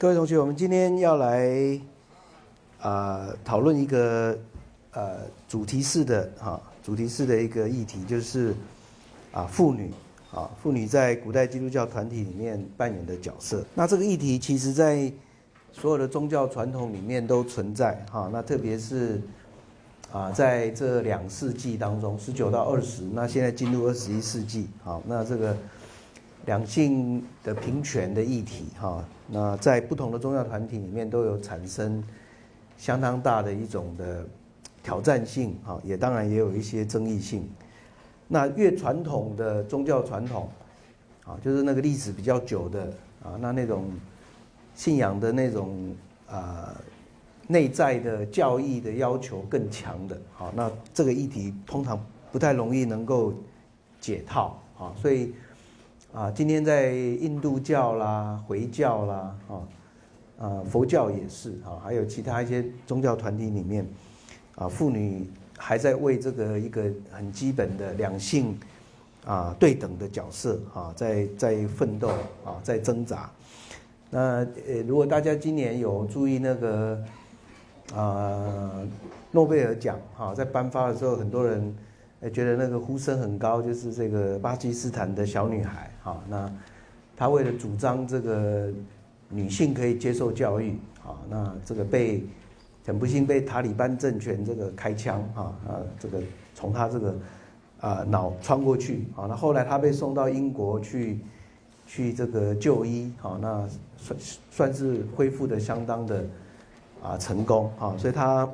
各位同学，我们今天要来啊讨论一个呃主题式的哈主题式的一个议题，就是啊妇女啊妇女在古代基督教团体里面扮演的角色。那这个议题其实在所有的宗教传统里面都存在哈。那特别是啊在这两世纪当中，十九到二十，那现在进入二十一世纪，好，那这个两性的平权的议题哈。那在不同的宗教团体里面都有产生相当大的一种的挑战性哈，也当然也有一些争议性。那越传统的宗教传统啊，就是那个历史比较久的啊，那那种信仰的那种啊内在的教义的要求更强的啊，那这个议题通常不太容易能够解套啊，所以。啊，今天在印度教啦、回教啦，啊，啊佛教也是啊，还有其他一些宗教团体里面，啊，妇女还在为这个一个很基本的两性啊对等的角色啊，在在奋斗啊，在挣扎。那呃，如果大家今年有注意那个啊诺贝尔奖哈，在颁发的时候，很多人。哎，觉得那个呼声很高，就是这个巴基斯坦的小女孩，哈，那她为了主张这个女性可以接受教育，啊，那这个被很不幸被塔利班政权这个开枪，啊啊，这个从她这个啊脑穿过去，啊，那后来她被送到英国去去这个就医，啊，那算算是恢复的相当的啊成功，啊，所以她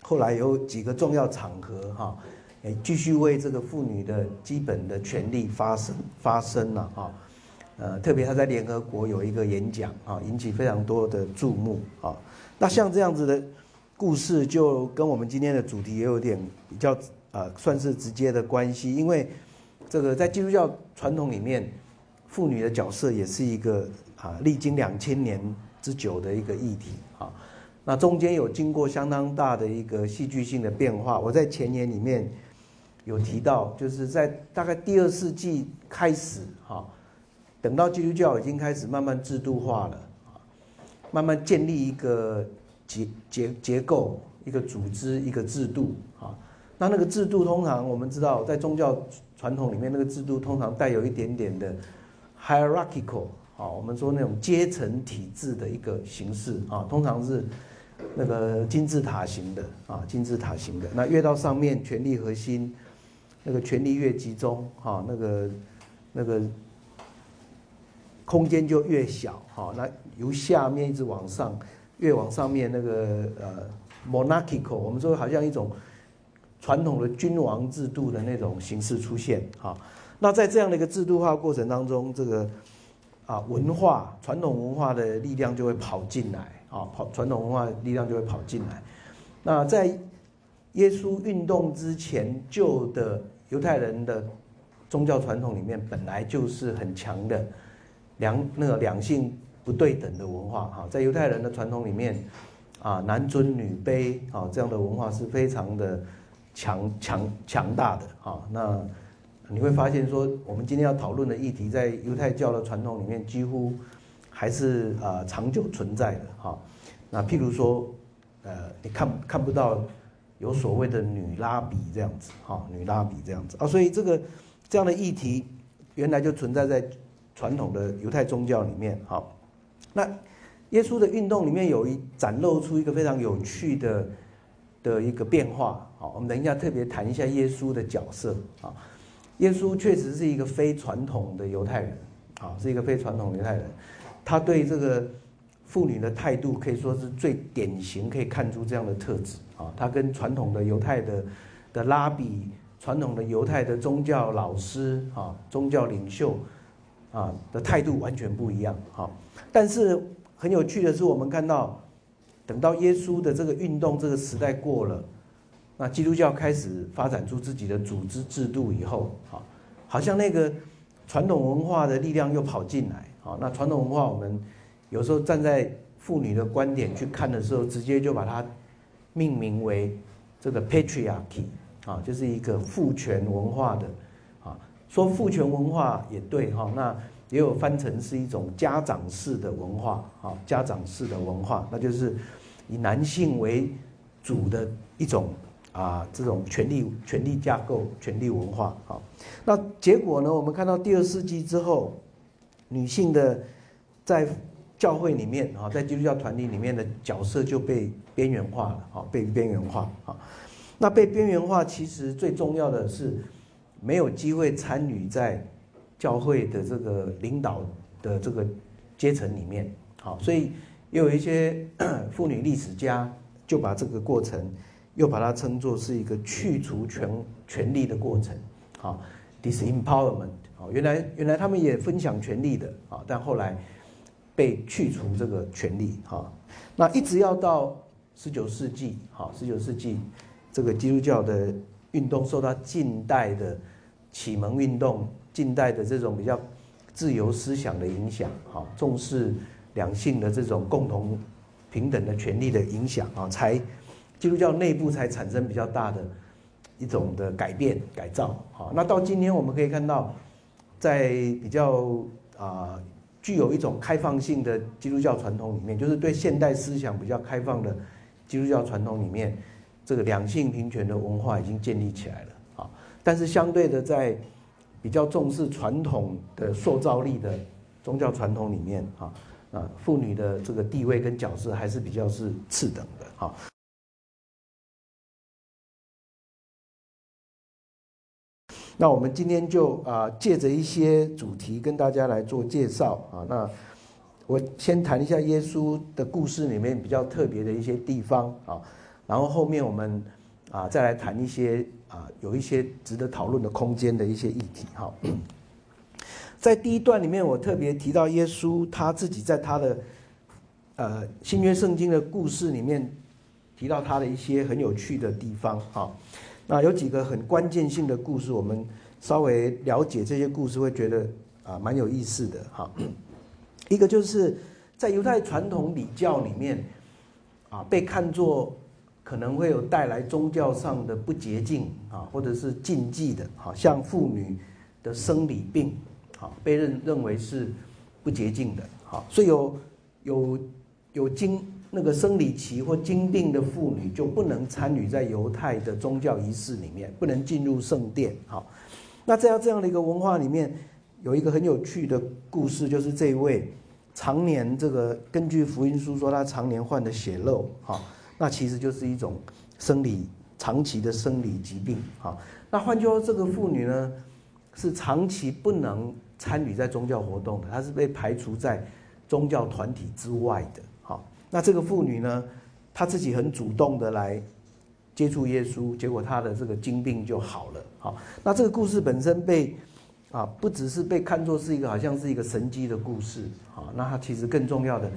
后来有几个重要场合，哈。哎，继续为这个妇女的基本的权利发声发声了啊！呃，特别他在联合国有一个演讲啊，引起非常多的注目啊。那像这样子的故事，就跟我们今天的主题也有点比较呃，算是直接的关系。因为这个在基督教传统里面，妇女的角色也是一个啊，历经两千年之久的一个议题啊。那中间有经过相当大的一个戏剧性的变化。我在前言里面。有提到，就是在大概第二世纪开始，哈，等到基督教已经开始慢慢制度化了，慢慢建立一个结结结构、一个组织、一个制度，啊，那那个制度通常我们知道，在宗教传统里面，那个制度通常带有一点点的 hierarchical，啊，我们说那种阶层体制的一个形式，啊，通常是那个金字塔型的，啊，金字塔型的，那越到上面，权力核心。那个权力越集中，哈，那个那个空间就越小，哈。那由下面一直往上，越往上面那个呃，monarchical，我们说好像一种传统的君王制度的那种形式出现，哈。那在这样的一个制度化过程当中，这个啊文化传统文化的力量就会跑进来，啊，跑传统文化力量就会跑进来。那在耶稣运动之前，旧的犹太人的宗教传统里面本来就是很强的两那个两性不对等的文化哈，在犹太人的传统里面啊男尊女卑啊这样的文化是非常的强强强大的哈。那你会发现说，我们今天要讨论的议题，在犹太教的传统里面几乎还是啊长久存在的哈。那譬如说，呃，你看看不到。有所谓的女拉比这样子，哈，女拉比这样子。啊，所以这个这样的议题原来就存在在传统的犹太宗教里面，哈，那耶稣的运动里面有一展露出一个非常有趣的的一个变化，好，我们等一下特别谈一下耶稣的角色啊，耶稣确实是一个非传统的犹太人，啊，是一个非传统犹太人，他对这个。妇女的态度可以说是最典型，可以看出这样的特质啊。他跟传统的犹太的的拉比、传统的犹太的宗教老师啊、宗教领袖啊的态度完全不一样啊。但是很有趣的是，我们看到等到耶稣的这个运动这个时代过了，那基督教开始发展出自己的组织制度以后啊，好像那个传统文化的力量又跑进来啊。那传统文化我们。有时候站在妇女的观点去看的时候，直接就把它命名为这个 patriarchy 啊，就是一个父权文化的啊。说父权文化也对哈，那也有翻成是一种家长式的文化啊，家长式的文化，那就是以男性为主的一种啊这种权力权力架构、权力文化啊。那结果呢，我们看到第二世纪之后，女性的在教会里面啊，在基督教团体里面的角色就被边缘化了啊，被边缘化啊。那被边缘化，其实最重要的是没有机会参与在教会的这个领导的这个阶层里面。好，所以也有一些 妇女历史家就把这个过程又把它称作是一个去除权权力的过程。好，disempowerment。好，原来原来他们也分享权力的啊，但后来被去除这个权利。哈，那一直要到十九世纪，哈，十九世纪。这个基督教的运动受到近代的启蒙运动、近代的这种比较自由思想的影响，哈，重视两性的这种共同平等的权利的影响，啊，才基督教内部才产生比较大的一种的改变改造，好，那到今天我们可以看到，在比较啊具有一种开放性的基督教传统里面，就是对现代思想比较开放的基督教传统里面。这个两性平权的文化已经建立起来了啊，但是相对的，在比较重视传统的塑造力的宗教传统里面啊，啊，妇女的这个地位跟角色还是比较是次等的哈。那我们今天就啊，借着一些主题跟大家来做介绍啊。那我先谈一下耶稣的故事里面比较特别的一些地方啊。然后后面我们啊再来谈一些啊有一些值得讨论的空间的一些议题哈。在第一段里面，我特别提到耶稣他自己在他的呃新约圣经的故事里面提到他的一些很有趣的地方哈。那有几个很关键性的故事，我们稍微了解这些故事会觉得啊蛮有意思的哈。一个就是在犹太传统礼教里面啊被看作可能会有带来宗教上的不洁净啊，或者是禁忌的，好像妇女的生理病，好被认认为是不洁净的，好，所以有有有经那个生理期或经病的妇女就不能参与在犹太的宗教仪式里面，不能进入圣殿，好，那这样这样的一个文化里面有一个很有趣的故事，就是这一位常年这个根据福音书说他常年患的血漏，好。那其实就是一种生理长期的生理疾病啊。那换句话说，这个妇女呢是长期不能参与在宗教活动的，她是被排除在宗教团体之外的。那这个妇女呢，她自己很主动的来接触耶稣，结果她的这个经病就好了。好，那这个故事本身被啊，不只是被看作是一个好像是一个神迹的故事啊，那它其实更重要的，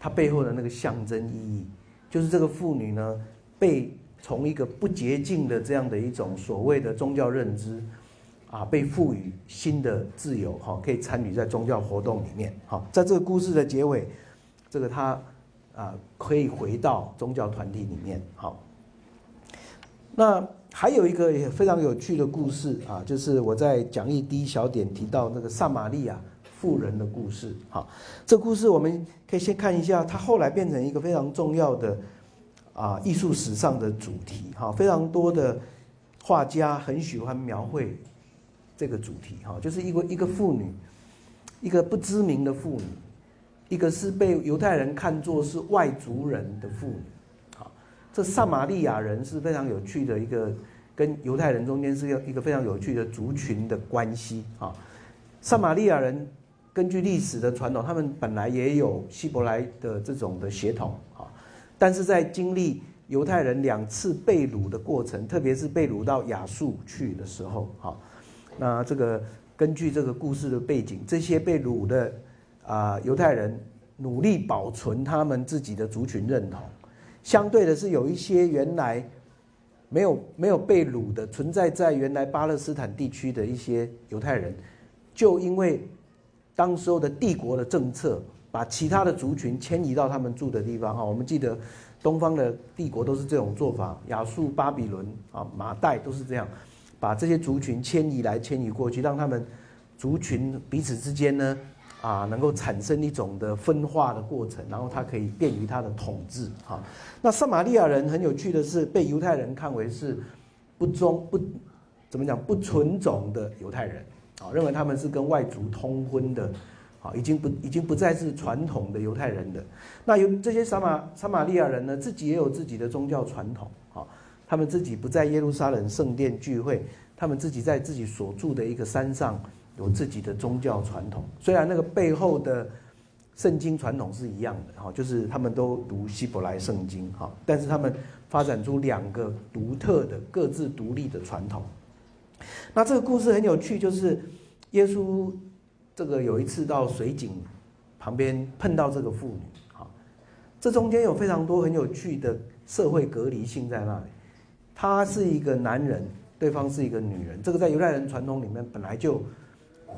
它背后的那个象征意义。就是这个妇女呢，被从一个不洁净的这样的一种所谓的宗教认知，啊，被赋予新的自由，哈，可以参与在宗教活动里面，好，在这个故事的结尾，这个她啊可以回到宗教团体里面，好。那还有一个也非常有趣的故事啊，就是我在讲义第一小点提到那个撒玛利亚。富人的故事，哈，这故事我们可以先看一下，它后来变成一个非常重要的啊艺术史上的主题，哈，非常多的画家很喜欢描绘这个主题，哈，就是一个一个妇女，一个不知名的妇女，一个是被犹太人看作是外族人的妇女，好，这撒玛利亚人是非常有趣的一个跟犹太人中间是一个非常有趣的族群的关系，啊，撒玛利亚人。根据历史的传统，他们本来也有希伯来的这种的血统啊，但是在经历犹太人两次被掳的过程，特别是被掳到亚述去的时候，哈，那这个根据这个故事的背景，这些被掳的啊犹太人努力保存他们自己的族群认同，相对的是有一些原来没有没有被掳的存在在原来巴勒斯坦地区的一些犹太人，就因为。当时候的帝国的政策，把其他的族群迁移到他们住的地方哈。我们记得，东方的帝国都是这种做法，亚述、巴比伦啊、马代都是这样，把这些族群迁移来迁移过去，让他们族群彼此之间呢啊，能够产生一种的分化的过程，然后它可以便于他的统治哈。那撒玛利亚人很有趣的是，被犹太人看为是不忠不怎么讲不纯种的犹太人啊，认为他们是跟外族通婚的啊，已经不已经不再是传统的犹太人的。那有这些撒玛撒玛利亚人呢，自己也有自己的宗教传统啊，他们自己不在耶路撒冷圣殿聚会，他们自己在自己所住的一个山上。有自己的宗教传统，虽然那个背后的圣经传统是一样的哈，就是他们都读希伯来圣经哈，但是他们发展出两个独特的、各自独立的传统。那这个故事很有趣，就是耶稣这个有一次到水井旁边碰到这个妇女哈，这中间有非常多很有趣的社会隔离性在那里。他是一个男人，对方是一个女人，这个在犹太人传统里面本来就。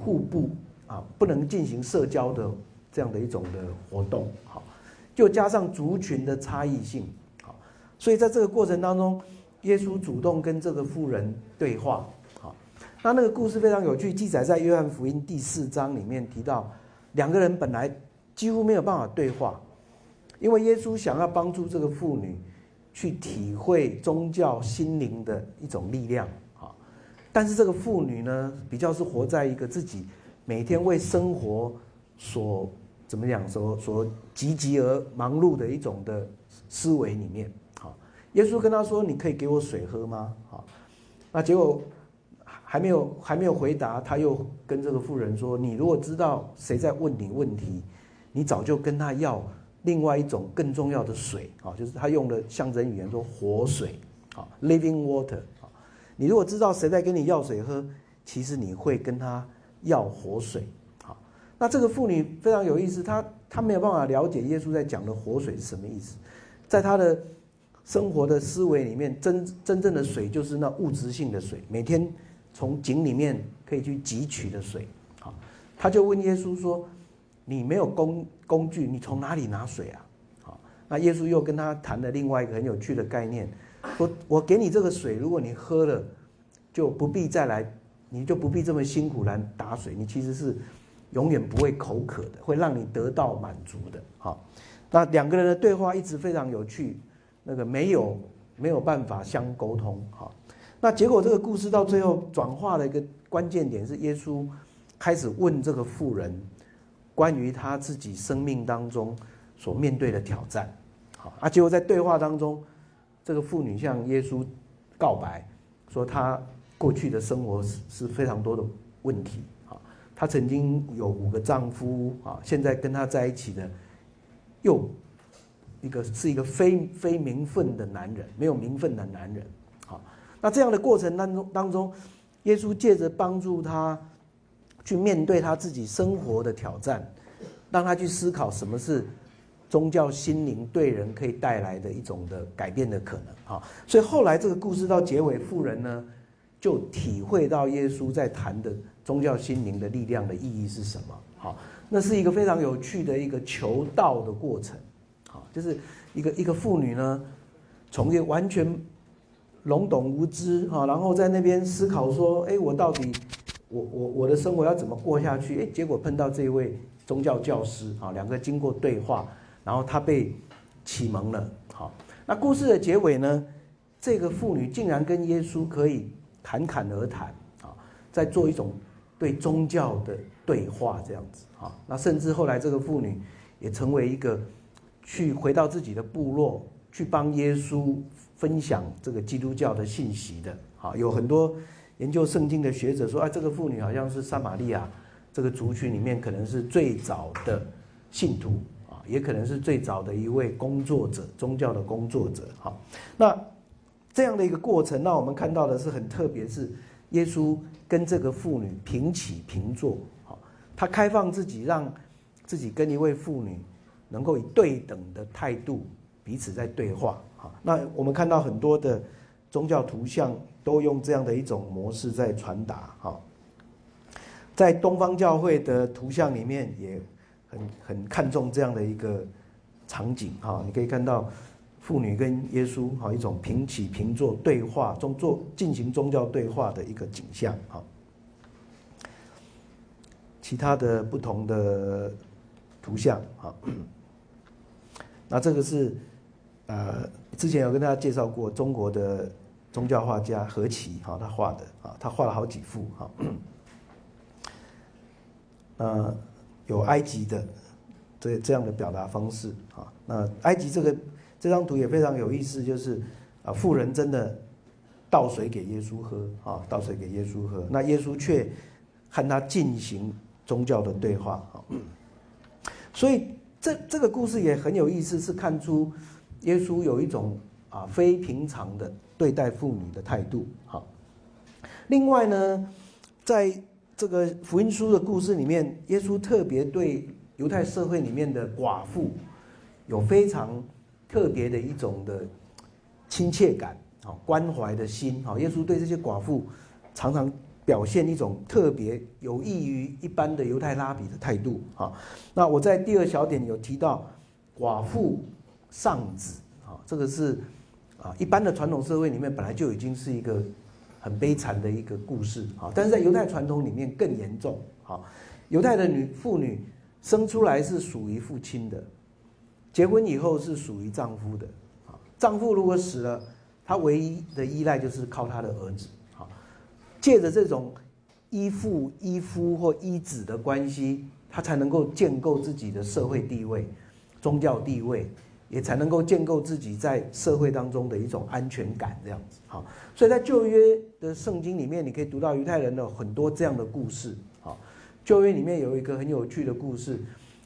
互不啊，不能进行社交的这样的一种的活动，好，就加上族群的差异性，好，所以在这个过程当中，耶稣主动跟这个妇人对话，好，那那个故事非常有趣，记载在约翰福音第四章里面提到，两个人本来几乎没有办法对话，因为耶稣想要帮助这个妇女去体会宗教心灵的一种力量。但是这个妇女呢，比较是活在一个自己每天为生活所怎么讲，所所积极而忙碌的一种的思维里面。好，耶稣跟他说：“你可以给我水喝吗？”好，那结果还没有还没有回答，他又跟这个妇人说：“你如果知道谁在问你问题，你早就跟他要另外一种更重要的水。”啊，就是他用的象征语言说活水，啊，living water。你如果知道谁在跟你要水喝，其实你会跟他要活水。好，那这个妇女非常有意思，她她没有办法了解耶稣在讲的活水是什么意思，在她的生活的思维里面，真真正的水就是那物质性的水，每天从井里面可以去汲取的水。好，他就问耶稣说：“你没有工工具，你从哪里拿水啊？”好，那耶稣又跟他谈了另外一个很有趣的概念。我我给你这个水，如果你喝了，就不必再来，你就不必这么辛苦来打水，你其实是永远不会口渴的，会让你得到满足的。好，那两个人的对话一直非常有趣，那个没有没有办法相沟通。好，那结果这个故事到最后转化的一个关键点是，耶稣开始问这个妇人关于他自己生命当中所面对的挑战。好，啊，结果在对话当中。这个妇女向耶稣告白，说她过去的生活是是非常多的问题啊。她曾经有五个丈夫啊，现在跟她在一起的又一个是一个非非名分的男人，没有名分的男人啊。那这样的过程当中当中，耶稣借着帮助她去面对她自己生活的挑战，让她去思考什么是。宗教心灵对人可以带来的一种的改变的可能，哈，所以后来这个故事到结尾，富人呢就体会到耶稣在谈的宗教心灵的力量的意义是什么，好，那是一个非常有趣的一个求道的过程，好，就是一个一个妇女呢，从一个完全懵懂无知，哈，然后在那边思考说，哎，我到底我我我的生活要怎么过下去？哎，结果碰到这位宗教教师，啊，两个经过对话。然后他被启蒙了，好，那故事的结尾呢？这个妇女竟然跟耶稣可以侃侃而谈，啊，在做一种对宗教的对话这样子，啊，那甚至后来这个妇女也成为一个去回到自己的部落，去帮耶稣分享这个基督教的信息的，啊，有很多研究圣经的学者说，啊，这个妇女好像是撒玛利亚这个族群里面可能是最早的信徒。也可能是最早的一位工作者，宗教的工作者。哈，那这样的一个过程，那我们看到的是很特别，是耶稣跟这个妇女平起平坐。哈，他开放自己，让自己跟一位妇女能够以对等的态度彼此在对话。好，那我们看到很多的宗教图像都用这样的一种模式在传达。哈，在东方教会的图像里面也。很很看重这样的一个场景哈，你可以看到妇女跟耶稣哈一种平起平坐对话中做进行宗教对话的一个景象哈。其他的不同的图像哈。那这个是呃，之前有跟大家介绍过中国的宗教画家何其哈，他画的啊，他画了好几幅哈。呃，有埃及的这这样的表达方式啊。那埃及这个这张图也非常有意思，就是啊，富人真的倒水给耶稣喝啊，倒水给耶稣喝，那耶稣却和他进行宗教的对话啊。所以这这个故事也很有意思，是看出耶稣有一种啊非平常的对待妇女的态度啊。另外呢，在这个福音书的故事里面，耶稣特别对犹太社会里面的寡妇有非常特别的一种的亲切感啊，关怀的心啊。耶稣对这些寡妇常常表现一种特别有益于一般的犹太拉比的态度啊。那我在第二小点有提到寡妇丧子啊，这个是啊一般的传统社会里面本来就已经是一个。很悲惨的一个故事啊，但是在犹太传统里面更严重啊。犹太的女妇女生出来是属于父亲的，结婚以后是属于丈夫的啊。丈夫如果死了，她唯一的依赖就是靠她的儿子啊。借着这种依附、依夫或依子的关系，她才能够建构自己的社会地位、宗教地位。也才能够建构自己在社会当中的一种安全感，这样子好。所以在旧约的圣经里面，你可以读到犹太人的很多这样的故事。好，旧约里面有一个很有趣的故事，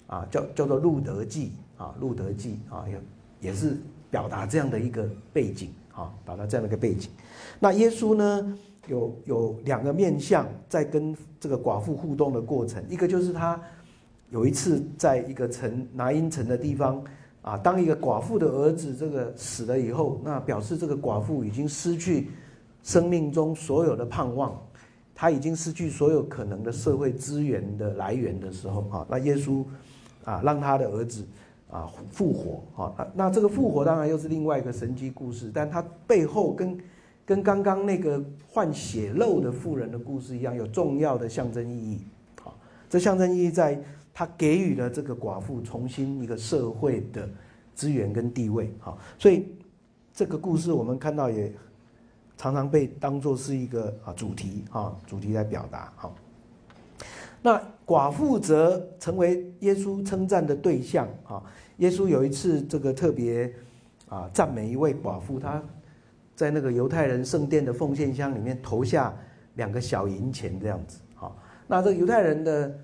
啊，叫叫做路德记啊，路德记啊，也也是表达这样的一个背景啊，表达这样的一个背景。那耶稣呢，有有两个面相在跟这个寡妇互动的过程，一个就是他有一次在一个城拿因城的地方。啊，当一个寡妇的儿子这个死了以后，那表示这个寡妇已经失去生命中所有的盼望，他已经失去所有可能的社会资源的来源的时候，啊，那耶稣啊让他的儿子啊复活，啊，那这个复活当然又是另外一个神迹故事，但他背后跟跟刚刚那个患血肉的妇人的故事一样，有重要的象征意义，啊，这象征意义在。他给予了这个寡妇重新一个社会的资源跟地位，好，所以这个故事我们看到也常常被当做是一个啊主题啊主题来表达，好。那寡妇则成为耶稣称赞的对象啊。耶稣有一次这个特别啊赞美一位寡妇，她在那个犹太人圣殿的奉献箱里面投下两个小银钱这样子，好，那这个犹太人的。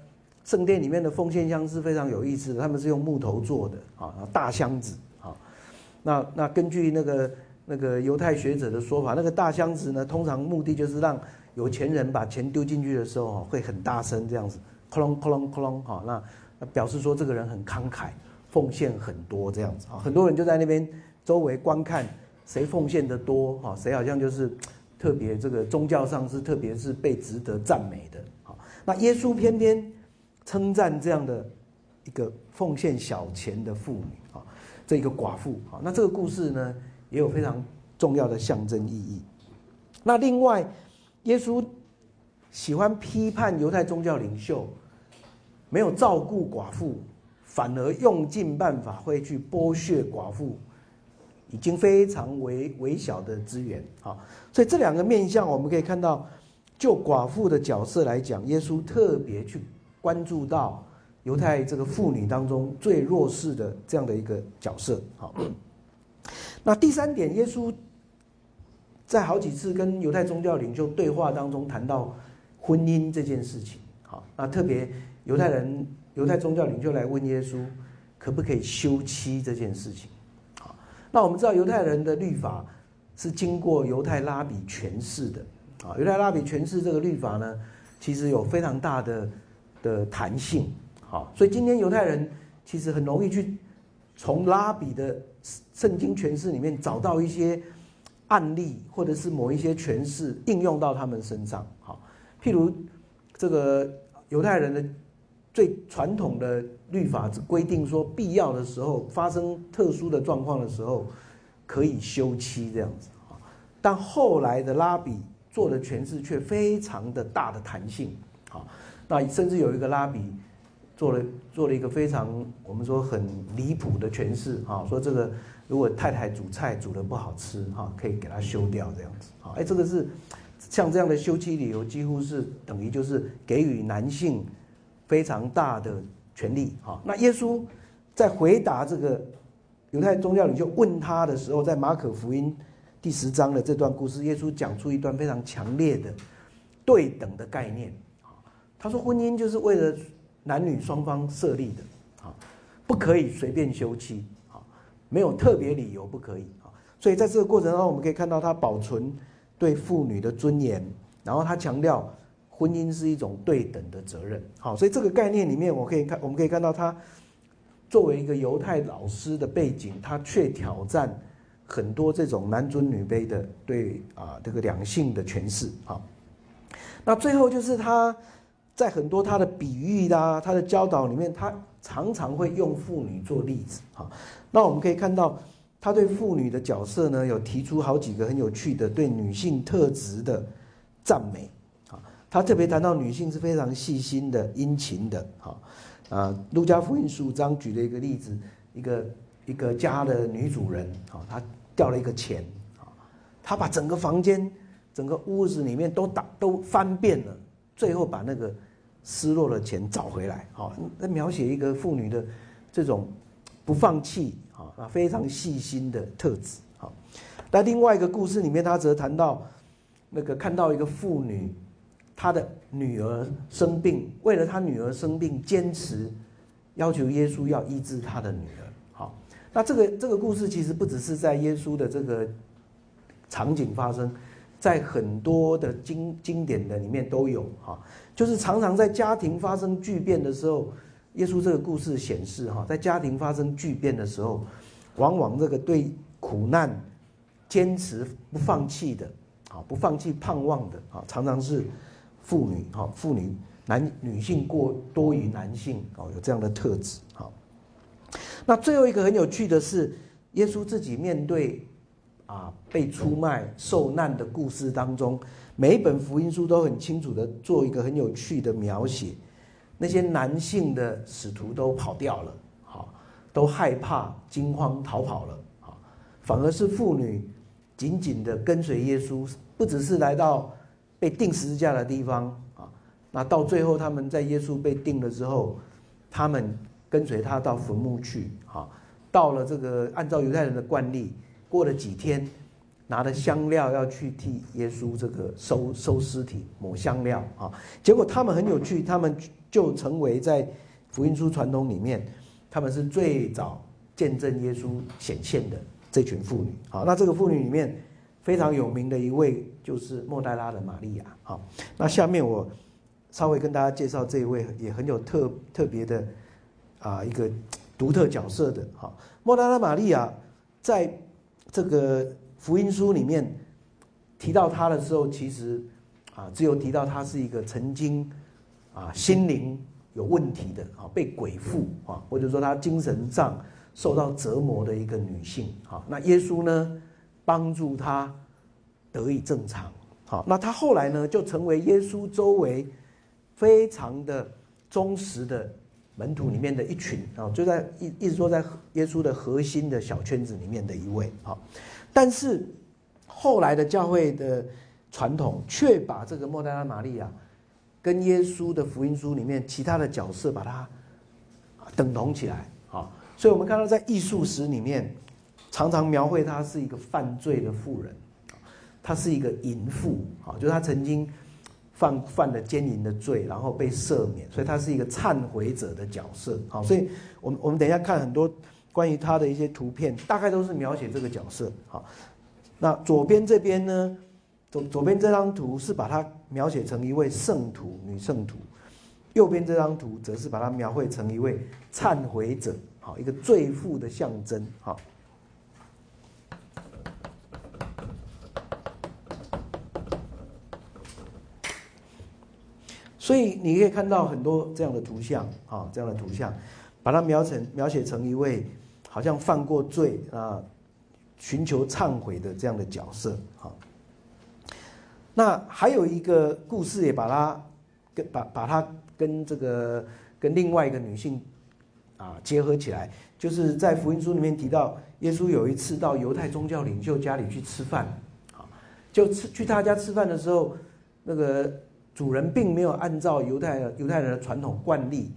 圣殿里面的奉献箱是非常有意思的，他们是用木头做的啊，大箱子啊。那那根据那个那个犹太学者的说法，那个大箱子呢，通常目的就是让有钱人把钱丢进去的时候会很大声这样子，哐隆哐隆哐隆哈，那表示说这个人很慷慨，奉献很多这样子啊。很多人就在那边周围观看谁奉献的多哈，谁好像就是特别这个宗教上是特别是被值得赞美的啊。那耶稣偏偏。称赞这样的一个奉献小钱的妇女啊，这一个寡妇啊，那这个故事呢也有非常重要的象征意义。那另外，耶稣喜欢批判犹太宗教领袖没有照顾寡妇，反而用尽办法会去剥削寡妇已经非常微微小的资源啊。所以这两个面相，我们可以看到，就寡妇的角色来讲，耶稣特别去。关注到犹太这个妇女当中最弱势的这样的一个角色，好。那第三点，耶稣在好几次跟犹太宗教领袖对话当中谈到婚姻这件事情，好。那特别犹太人、犹太宗教领袖来问耶稣，可不可以休妻这件事情，好。那我们知道犹太人的律法是经过犹太拉比诠释的，啊，犹太拉比诠释这个律法呢，其实有非常大的。的弹性，好，所以今天犹太人其实很容易去从拉比的圣经诠释里面找到一些案例，或者是某一些诠释应用到他们身上，好，譬如这个犹太人的最传统的律法规定说，必要的时候发生特殊的状况的时候可以休妻这样子，啊，但后来的拉比做的诠释却非常的大的弹性，好。那甚至有一个拉比做了做了一个非常我们说很离谱的诠释啊，说这个如果太太煮菜煮的不好吃哈，可以给他休掉这样子啊，哎，这个是像这样的休妻理由，几乎是等于就是给予男性非常大的权利哈。那耶稣在回答这个犹太宗教领袖问他的时候，在马可福音第十章的这段故事，耶稣讲出一段非常强烈的对等的概念。他说：“婚姻就是为了男女双方设立的，啊，不可以随便休妻，啊，没有特别理由不可以，啊，所以在这个过程当中，我们可以看到他保存对妇女的尊严，然后他强调婚姻是一种对等的责任，好，所以这个概念里面，我可以看，我们可以看到他作为一个犹太老师的背景，他却挑战很多这种男尊女卑的对啊这个两性的诠释，啊，那最后就是他。在很多他的比喻啦，他的教导里面，他常常会用妇女做例子哈。那我们可以看到，他对妇女的角色呢，有提出好几个很有趣的对女性特质的赞美啊。他特别谈到女性是非常细心的、殷勤的哈。啊，路加福音十五章举了一个例子，一个一个家的女主人啊，她掉了一个钱啊，她把整个房间、整个屋子里面都打都翻遍了，最后把那个。失落的钱找回来，好，那描写一个妇女的这种不放弃啊，非常细心的特质，好。那另外一个故事里面，他则谈到那个看到一个妇女，她的女儿生病，为了她女儿生病，坚持要求耶稣要医治她的女儿，好。那这个这个故事其实不只是在耶稣的这个场景发生。在很多的经经典的里面都有哈，就是常常在家庭发生巨变的时候，耶稣这个故事显示哈，在家庭发生巨变的时候，往往这个对苦难坚持不放弃的，啊，不放弃盼望的啊，常常是妇女哈，妇女男女性过多于男性哦，有这样的特质哈。那最后一个很有趣的是，耶稣自己面对。啊，被出卖、受难的故事当中，每一本福音书都很清楚的做一个很有趣的描写。那些男性的使徒都跑掉了，好，都害怕、惊慌逃跑了，好，反而是妇女紧紧的跟随耶稣，不只是来到被钉十字架的地方啊，那到最后他们在耶稣被钉了之后，他们跟随他到坟墓去，啊，到了这个按照犹太人的惯例。过了几天，拿着香料要去替耶稣这个收收尸体抹香料啊，结果他们很有趣，他们就成为在福音书传统里面，他们是最早见证耶稣显现的这群妇女。好，那这个妇女里面非常有名的一位就是莫代拉的玛利亚。好，那下面我稍微跟大家介绍这一位也很有特特别的啊一个独特角色的。好，莫代拉玛利亚在这个福音书里面提到他的时候，其实啊，只有提到他是一个曾经啊心灵有问题的啊，被鬼附啊，或者说他精神上受到折磨的一个女性啊。那耶稣呢，帮助她得以正常。好，那他后来呢，就成为耶稣周围非常的忠实的。门徒里面的一群啊，就在一一直说在耶稣的核心的小圈子里面的一位啊，但是后来的教会的传统却把这个莫大拉玛利亚跟耶稣的福音书里面其他的角色把它等同起来啊，所以我们看到在艺术史里面常常描绘她是一个犯罪的妇人，她是一个淫妇啊，就是她曾经。犯犯了奸淫的罪，然后被赦免，所以他是一个忏悔者的角色。好，所以我们我们等一下看很多关于他的一些图片，大概都是描写这个角色。好，那左边这边呢，左左边这张图是把它描写成一位圣徒，女圣徒；右边这张图则是把它描绘成一位忏悔者，好，一个罪妇的象征。好。所以你可以看到很多这样的图像啊，这样的图像，把它描成描写成一位好像犯过罪啊，寻求忏悔的这样的角色啊。那还有一个故事也把它跟把把它跟这个跟另外一个女性啊结合起来，就是在福音书里面提到，耶稣有一次到犹太宗教领袖家里去吃饭，啊，就吃去他家吃饭的时候，那个主人并没有按照犹太犹太人的传统惯例，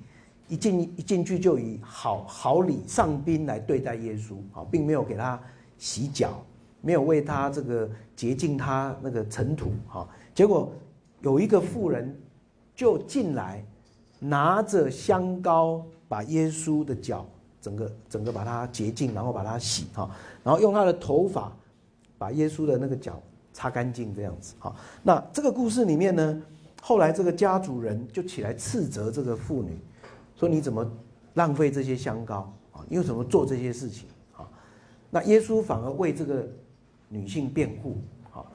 一进一进去就以好好礼上宾来对待耶稣，啊，并没有给他洗脚，没有为他这个洁净他那个尘土，哈，结果有一个妇人就进来。拿着香膏把耶稣的脚整个整个把它洁净，然后把它洗哈，然后用他的头发把耶稣的那个脚擦干净这样子哈。那这个故事里面呢，后来这个家主人就起来斥责这个妇女，说你怎么浪费这些香膏啊？你为什么做这些事情啊？那耶稣反而为这个女性辩护啊。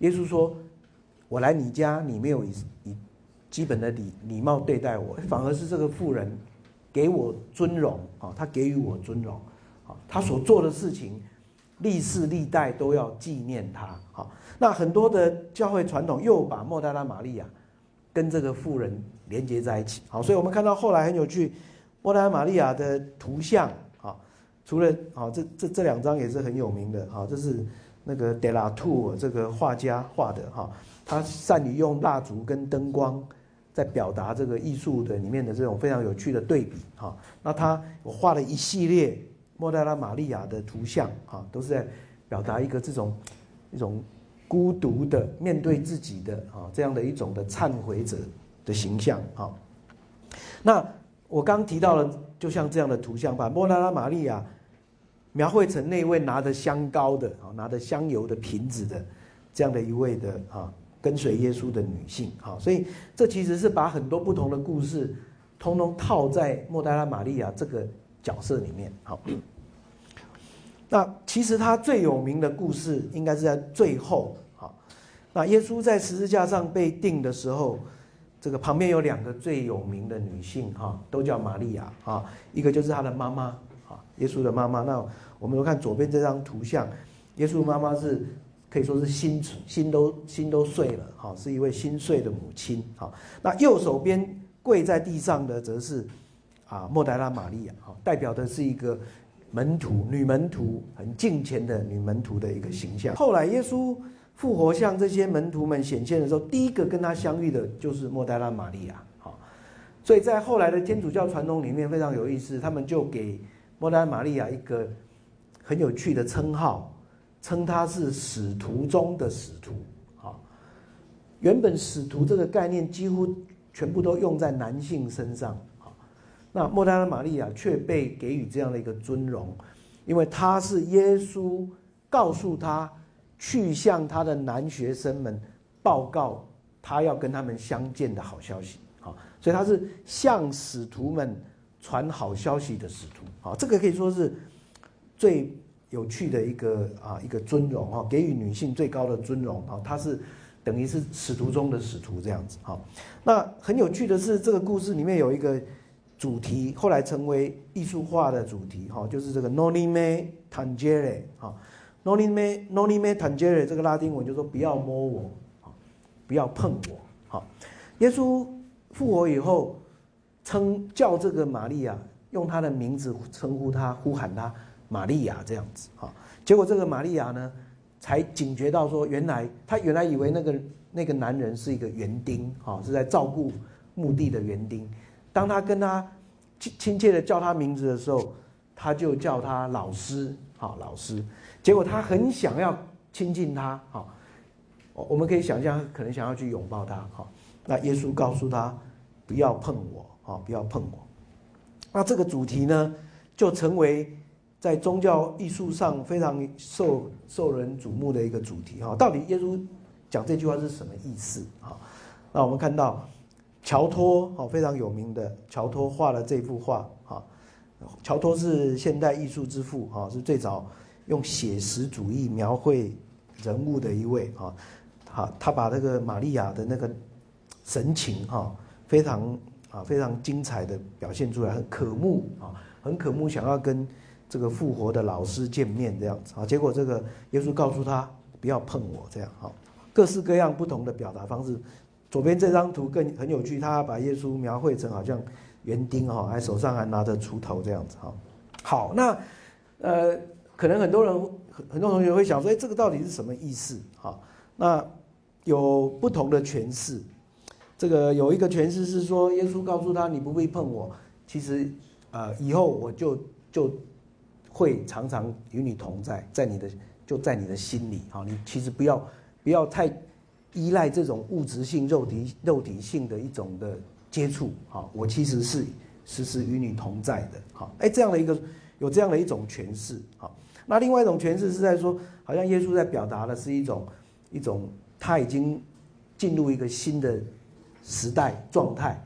耶稣说：“我来你家，你没有以以。”基本的礼礼貌对待我，反而是这个妇人给我尊荣啊，他给予我尊荣啊，他所做的事情，历世历代都要纪念他啊。那很多的教会传统又把莫大拉玛利亚跟这个妇人连接在一起，好，所以我们看到后来很有趣，莫大拉玛利亚的图像啊，除了啊这这这两张也是很有名的啊，这是那个德拉图这个画家画的哈，他善于用蜡烛跟灯光。在表达这个艺术的里面的这种非常有趣的对比哈，那他我画了一系列莫代拉玛利亚的图像哈，都是在表达一个这种一种孤独的面对自己的啊这样的一种的忏悔者的形象啊。那我刚提到了，就像这样的图像，把莫拉拉玛利亚描绘成那位拿着香膏的啊，拿着香油的瓶子的这样的一位的啊。跟随耶稣的女性，好，所以这其实是把很多不同的故事，通通套在莫代拉玛利亚这个角色里面，好。那其实他最有名的故事应该是在最后，好。那耶稣在十字架上被钉的时候，这个旁边有两个最有名的女性，哈，都叫玛利亚，哈，一个就是他的妈妈，哈，耶稣的妈妈。那我们看左边这张图像，耶稣妈妈是。可以说是心心都心都碎了，哈，是一位心碎的母亲，哈。那右手边跪在地上的则是啊莫代拉玛利亚，哈，代表的是一个门徒女门徒，很敬虔的女门徒的一个形象。后来耶稣复活向这些门徒们显现的时候，第一个跟他相遇的就是莫代拉玛利亚，哈。所以在后来的天主教传统里面非常有意思，他们就给莫代拉玛利亚一个很有趣的称号。称他是使徒中的使徒，啊，原本使徒这个概念几乎全部都用在男性身上，啊，那莫大拉玛利亚却被给予这样的一个尊荣，因为他是耶稣告诉他去向他的男学生们报告他要跟他们相见的好消息，啊，所以他是向使徒们传好消息的使徒，啊，这个可以说是最。有趣的一个啊，一个尊荣哈，给予女性最高的尊荣啊，她是等于是使徒中的使徒这样子哈。那很有趣的是，这个故事里面有一个主题，后来成为艺术化的主题哈，就是这个 “noni me tangere” 哈，“noni me noni me tangere” 这个拉丁文就说不要摸我啊，不要碰我哈。耶稣复活以后，称叫这个玛利亚用他的名字称呼他，呼喊他。玛利亚这样子哈，结果这个玛利亚呢，才警觉到说，原来他原来以为那个那个男人是一个园丁哈，是在照顾墓地的园丁。当他跟他亲亲切的叫他名字的时候，他就叫他老师好，老师。结果他很想要亲近他好，我我们可以想象，可能想要去拥抱他好。那耶稣告诉他，不要碰我好，不要碰我。那这个主题呢，就成为。在宗教艺术上非常受受人瞩目的一个主题哈，到底耶稣讲这句话是什么意思啊？那我们看到乔托哦，非常有名的乔托画了这幅画哈。乔托是现代艺术之父哈，是最早用写实主义描绘人物的一位啊。好，他把那个玛利亚的那个神情哈，非常啊非常精彩的表现出来，很可慕啊，很可慕，想要跟。这个复活的老师见面这样子啊，结果这个耶稣告诉他不要碰我这样哈，各式各样不同的表达方式，左边这张图更很有趣，他把耶稣描绘成好像园丁哈，还手上还拿着锄头这样子哈。好，那呃，可能很多人很多同学会想说，哎，这个到底是什么意思？哈，那有不同的诠释。这个有一个诠释是说，耶稣告诉他，你不必碰我，其实呃，以后我就就会常常与你同在，在你的就在你的心里哈，你其实不要不要太。依赖这种物质性、肉体、肉体性的一种的接触，哈，我其实是时时与你同在的，哈，哎，这样的一个有这样的一种诠释，哈，那另外一种诠释是在说，好像耶稣在表达的是一种一种他已经进入一个新的时代状态，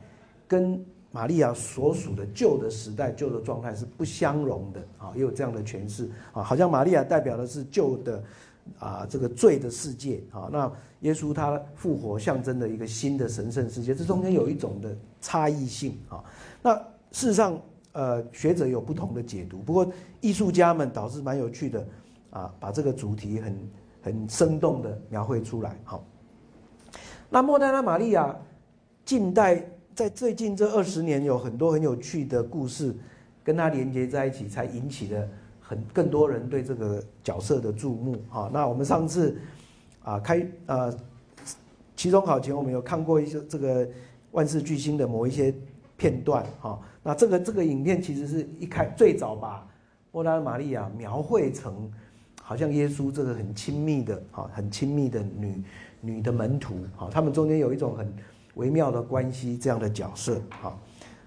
跟玛利亚所属的旧的时代、旧的状态是不相容的，啊，也有这样的诠释，啊，好像玛利亚代表的是旧的。啊，这个罪的世界啊，那耶稣他复活象征的一个新的神圣世界，这中间有一种的差异性啊。那事实上，呃，学者有不同的解读，不过艺术家们倒是蛮有趣的啊，把这个主题很很生动的描绘出来。好，那莫奈拉玛利亚近代在最近这二十年有很多很有趣的故事跟他连接在一起，才引起了。很更多人对这个角色的注目啊。那我们上次啊开呃期中考前，我们有看过一些这个万事巨星的某一些片段哈。那这个这个影片其实是一开最早把波拉玛利亚描绘成好像耶稣这个很亲密的啊很亲密的女女的门徒啊，他们中间有一种很微妙的关系这样的角色啊。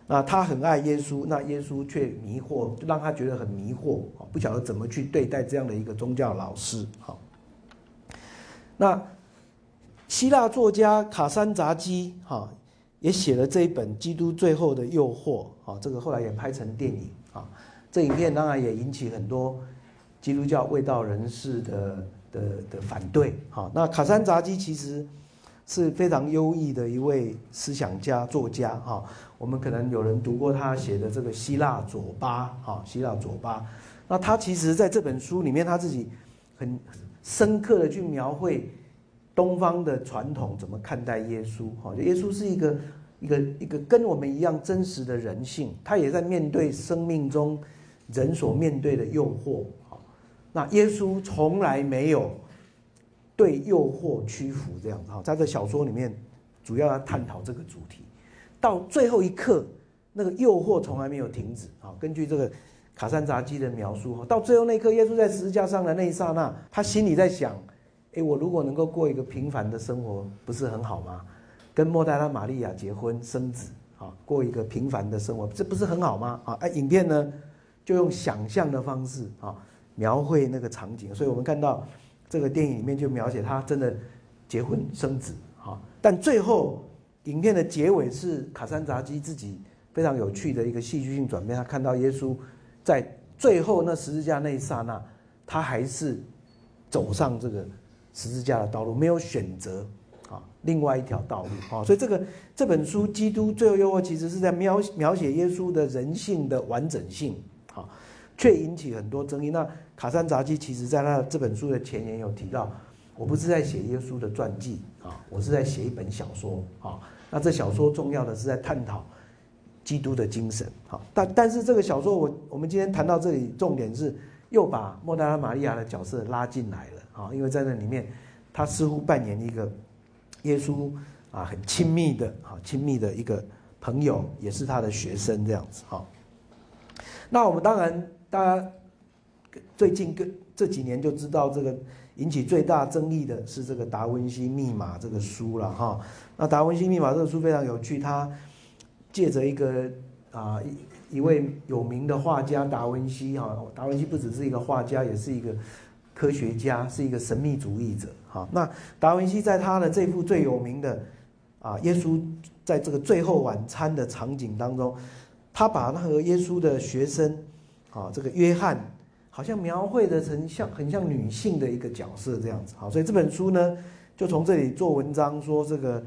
那他很爱耶稣，那耶稣却迷惑，让他觉得很迷惑，不晓得怎么去对待这样的一个宗教老师。好，那希腊作家卡山扎基哈也写了这一本《基督最后的诱惑》啊，这个后来也拍成电影啊。这影片当然也引起很多基督教卫道人士的的的反对。好，那卡山扎基其实。是非常优异的一位思想家、作家哈。我们可能有人读过他写的这个《希腊左巴》哈，《希腊左巴》。那他其实在这本书里面，他自己很深刻的去描绘东方的传统怎么看待耶稣哈。耶稣是一个一个一个跟我们一样真实的人性，他也在面对生命中人所面对的诱惑哈。那耶稣从来没有。对诱惑屈服这样子哈，在这小说里面，主要要探讨这个主题。到最后一刻，那个诱惑从来没有停止啊。根据这个卡山扎基的描述哈，到最后那一刻，耶稣在十字架上的那一刹那，他心里在想：哎，我如果能够过一个平凡的生活，不是很好吗？跟莫代拉玛利亚结婚生子啊，过一个平凡的生活，这不是很好吗？啊，哎，影片呢就用想象的方式啊描绘那个场景，所以我们看到。这个电影里面就描写他真的结婚生子哈，但最后影片的结尾是卡山扎基自己非常有趣的一个戏剧性转变，他看到耶稣在最后那十字架那一刹那，他还是走上这个十字架的道路，没有选择啊另外一条道路啊，所以这个这本书《基督最后诱惑》其实是在描描写耶稣的人性的完整性啊，却引起很多争议。那卡山杂基其实在他这本书的前言有提到，我不是在写耶稣的传记啊，我是在写一本小说啊。那这小说重要的是在探讨基督的精神好。但但是这个小说我我们今天谈到这里，重点是又把莫达拉玛利亚的角色拉进来了啊，因为在那里面他似乎扮演一个耶稣啊很亲密的啊亲密的一个朋友，也是他的学生这样子哈。那我们当然大家。最近跟这几年就知道这个引起最大争议的是这个《达文西密码》这个书了哈。那《达文西密码》这个书非常有趣，它借着一个啊一一位有名的画家达文西哈，达文西不只是一个画家，也是一个科学家，是一个神秘主义者哈。那达文西在他的这幅最有名的啊耶稣在这个最后晚餐的场景当中，他把那个耶稣的学生啊这个约翰。好像描绘的成像很像女性的一个角色这样子，好，所以这本书呢，就从这里做文章说这个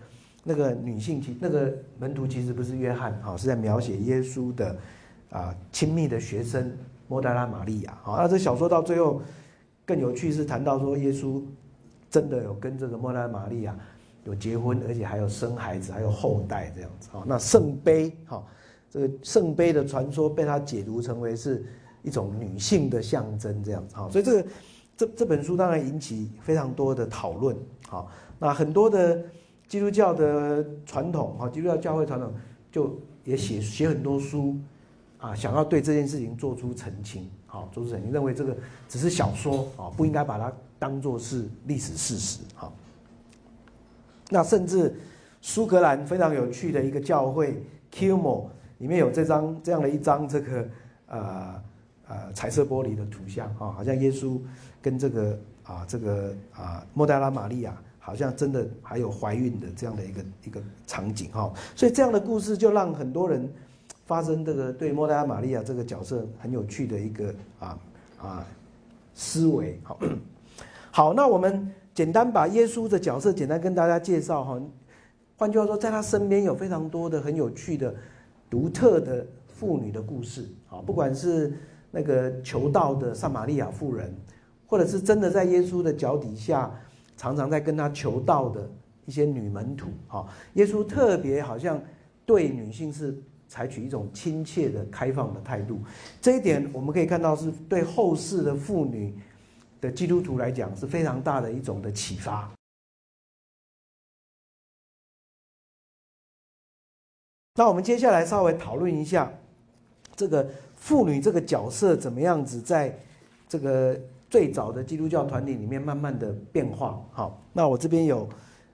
那个女性其那个门徒其实不是约翰，好，是在描写耶稣的啊亲密的学生莫达拉玛利亚，好，那这小说到最后更有趣是谈到说耶稣真的有跟这个莫达拉玛利亚有结婚，而且还有生孩子，还有后代这样子啊。那圣杯哈，这个圣杯的传说被他解读成为是一种女性的象征这样子哈。所以这个这这本书当然引起非常多的讨论啊。那很多的基督教的传统哈，基督教教会传统就也写写很多书啊，想要对这件事情做出澄清，好，做出澄清，认为这个只是小说啊，不应该把它当做是历史事实哈。那甚至苏格兰非常有趣的一个教会 Kilm，里面有这张这样的一张这个呃呃彩色玻璃的图像啊，好像耶稣跟这个啊这个啊莫代拉玛利亚好像真的还有怀孕的这样的一个一个场景哈，所以这样的故事就让很多人发生这个对莫代拉玛利亚这个角色很有趣的一个啊啊思维。好，好那我们。简单把耶稣的角色简单跟大家介绍哈，换句话说，在他身边有非常多的很有趣的、独特的妇女的故事。啊，不管是那个求道的撒玛利亚妇人，或者是真的在耶稣的脚底下常常在跟他求道的一些女门徒啊，耶稣特别好像对女性是采取一种亲切的、开放的态度，这一点我们可以看到是对后世的妇女。的基督徒来讲是非常大的一种的启发。那我们接下来稍微讨论一下，这个妇女这个角色怎么样子，在这个最早的基督教团体里面慢慢的变化。好，那我这边有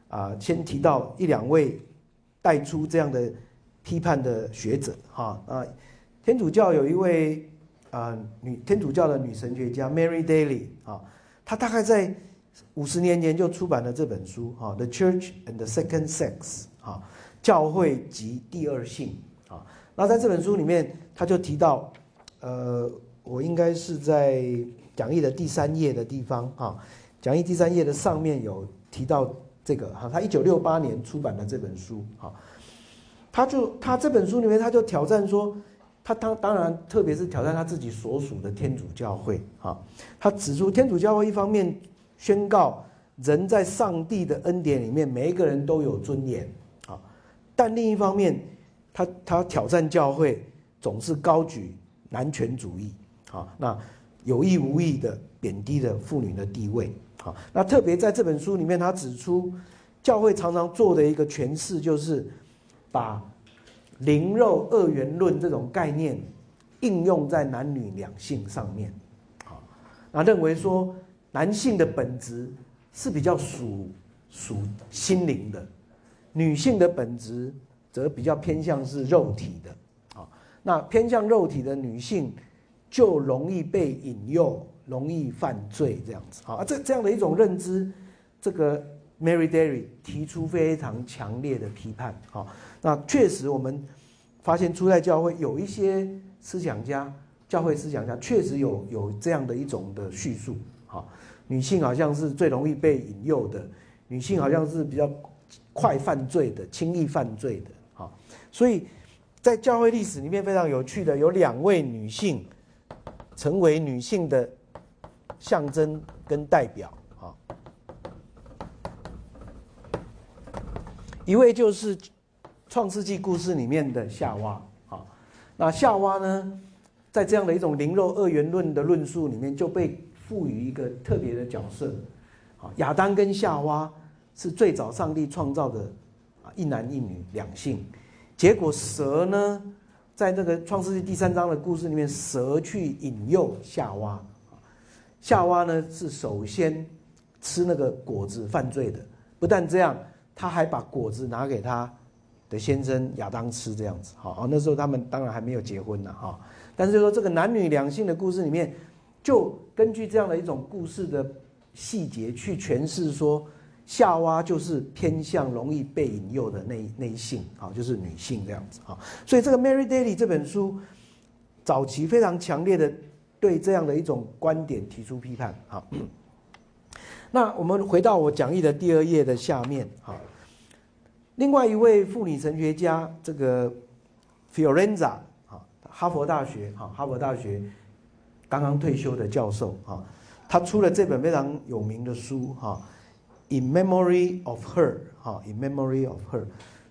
啊，先提到一两位带出这样的批判的学者。哈啊，天主教有一位。啊，女天主教的女神学家 Mary Daly 啊，她大概在五十年前就出版了这本书哈，《The Church and the Second Sex》啊，教会及第二性啊。那在这本书里面，他就提到，呃，我应该是在讲义的第三页的地方啊，讲义第三页的上面有提到这个哈，他一九六八年出版的这本书啊，他就他这本书里面他就挑战说。他当当然，特别是挑战他自己所属的天主教会啊。他指出，天主教会一方面宣告人在上帝的恩典里面，每一个人都有尊严啊，但另一方面，他他挑战教会总是高举男权主义啊，那有意无意的贬低了妇女的地位好。那特别在这本书里面，他指出，教会常常做的一个诠释就是把。灵肉二元论这种概念应用在男女两性上面，好，那认为说男性的本质是比较属属心灵的，女性的本质则比较偏向是肉体的，啊，那偏向肉体的女性就容易被引诱，容易犯罪这样子，啊，这这样的一种认知，这个 Mary Derry 提出非常强烈的批判，好。那确实，我们发现初代教会有一些思想家，教会思想家确实有有这样的一种的叙述，哈，女性好像是最容易被引诱的，女性好像是比较快犯罪的，轻易犯罪的，哈，所以在教会历史里面非常有趣的有两位女性成为女性的象征跟代表，啊，一位就是。创世纪故事里面的夏娃，啊，那夏娃呢，在这样的一种灵肉二元论的论述里面，就被赋予一个特别的角色，啊，亚当跟夏娃是最早上帝创造的啊一男一女两性，结果蛇呢，在那个创世纪第三章的故事里面，蛇去引诱夏娃，夏娃呢是首先吃那个果子犯罪的，不但这样，他还把果子拿给他。的先生亚当吃这样子，好，那时候他们当然还没有结婚呢，哈，但是就说这个男女两性的故事里面，就根据这样的一种故事的细节去诠释说，夏娃就是偏向容易被引诱的那那一性，啊，就是女性这样子，啊，所以这个 Mary Daly 这本书早期非常强烈的对这样的一种观点提出批判，好，那我们回到我讲义的第二页的下面，好。另外一位妇女神学家，这个 Fiorenza 啊，哈佛大学哈，哈佛大学刚刚退休的教授啊，他出了这本非常有名的书哈，《In memory of her，哈，In memory of her，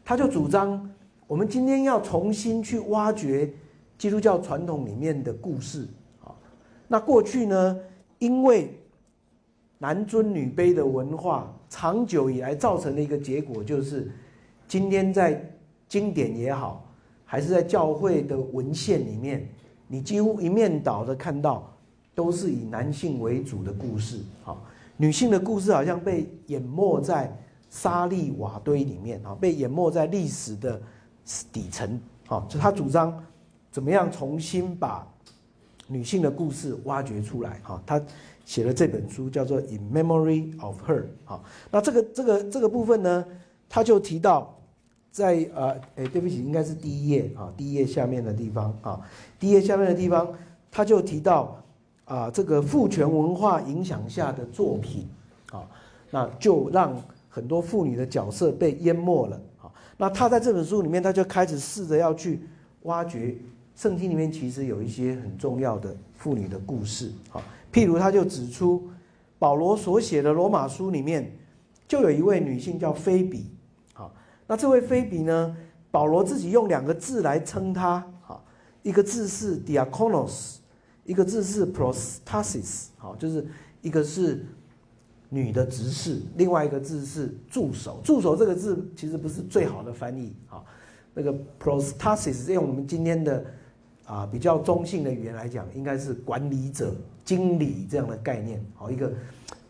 他就主张我们今天要重新去挖掘基督教传统里面的故事啊。那过去呢，因为男尊女卑的文化，长久以来造成的一个结果就是，今天在经典也好，还是在教会的文献里面，你几乎一面倒的看到都是以男性为主的故事啊。女性的故事好像被淹没在沙砾瓦堆里面啊，被淹没在历史的底层啊。就他主张怎么样重新把女性的故事挖掘出来哈。他写了这本书叫做《In Memory of Her》啊。那这个这个这个部分呢，他就提到在呃，哎，对不起，应该是第一页啊，第一页下面的地方啊，第一页下面的地方，他就提到。啊，这个父权文化影响下的作品，啊，那就让很多妇女的角色被淹没了。啊，那他在这本书里面，他就开始试着要去挖掘圣经里面其实有一些很重要的妇女的故事。啊，譬如他就指出，保罗所写的罗马书里面，就有一位女性叫菲比。啊，那这位菲比呢，保罗自己用两个字来称她。啊，一个字是 diakonos。一个字是 prostasis，好，就是一个是女的执事，另外一个字是助手。助手这个字其实不是最好的翻译，啊，那个 prostasis 用我们今天的啊比较中性的语言来讲，应该是管理者、经理这样的概念，好，一个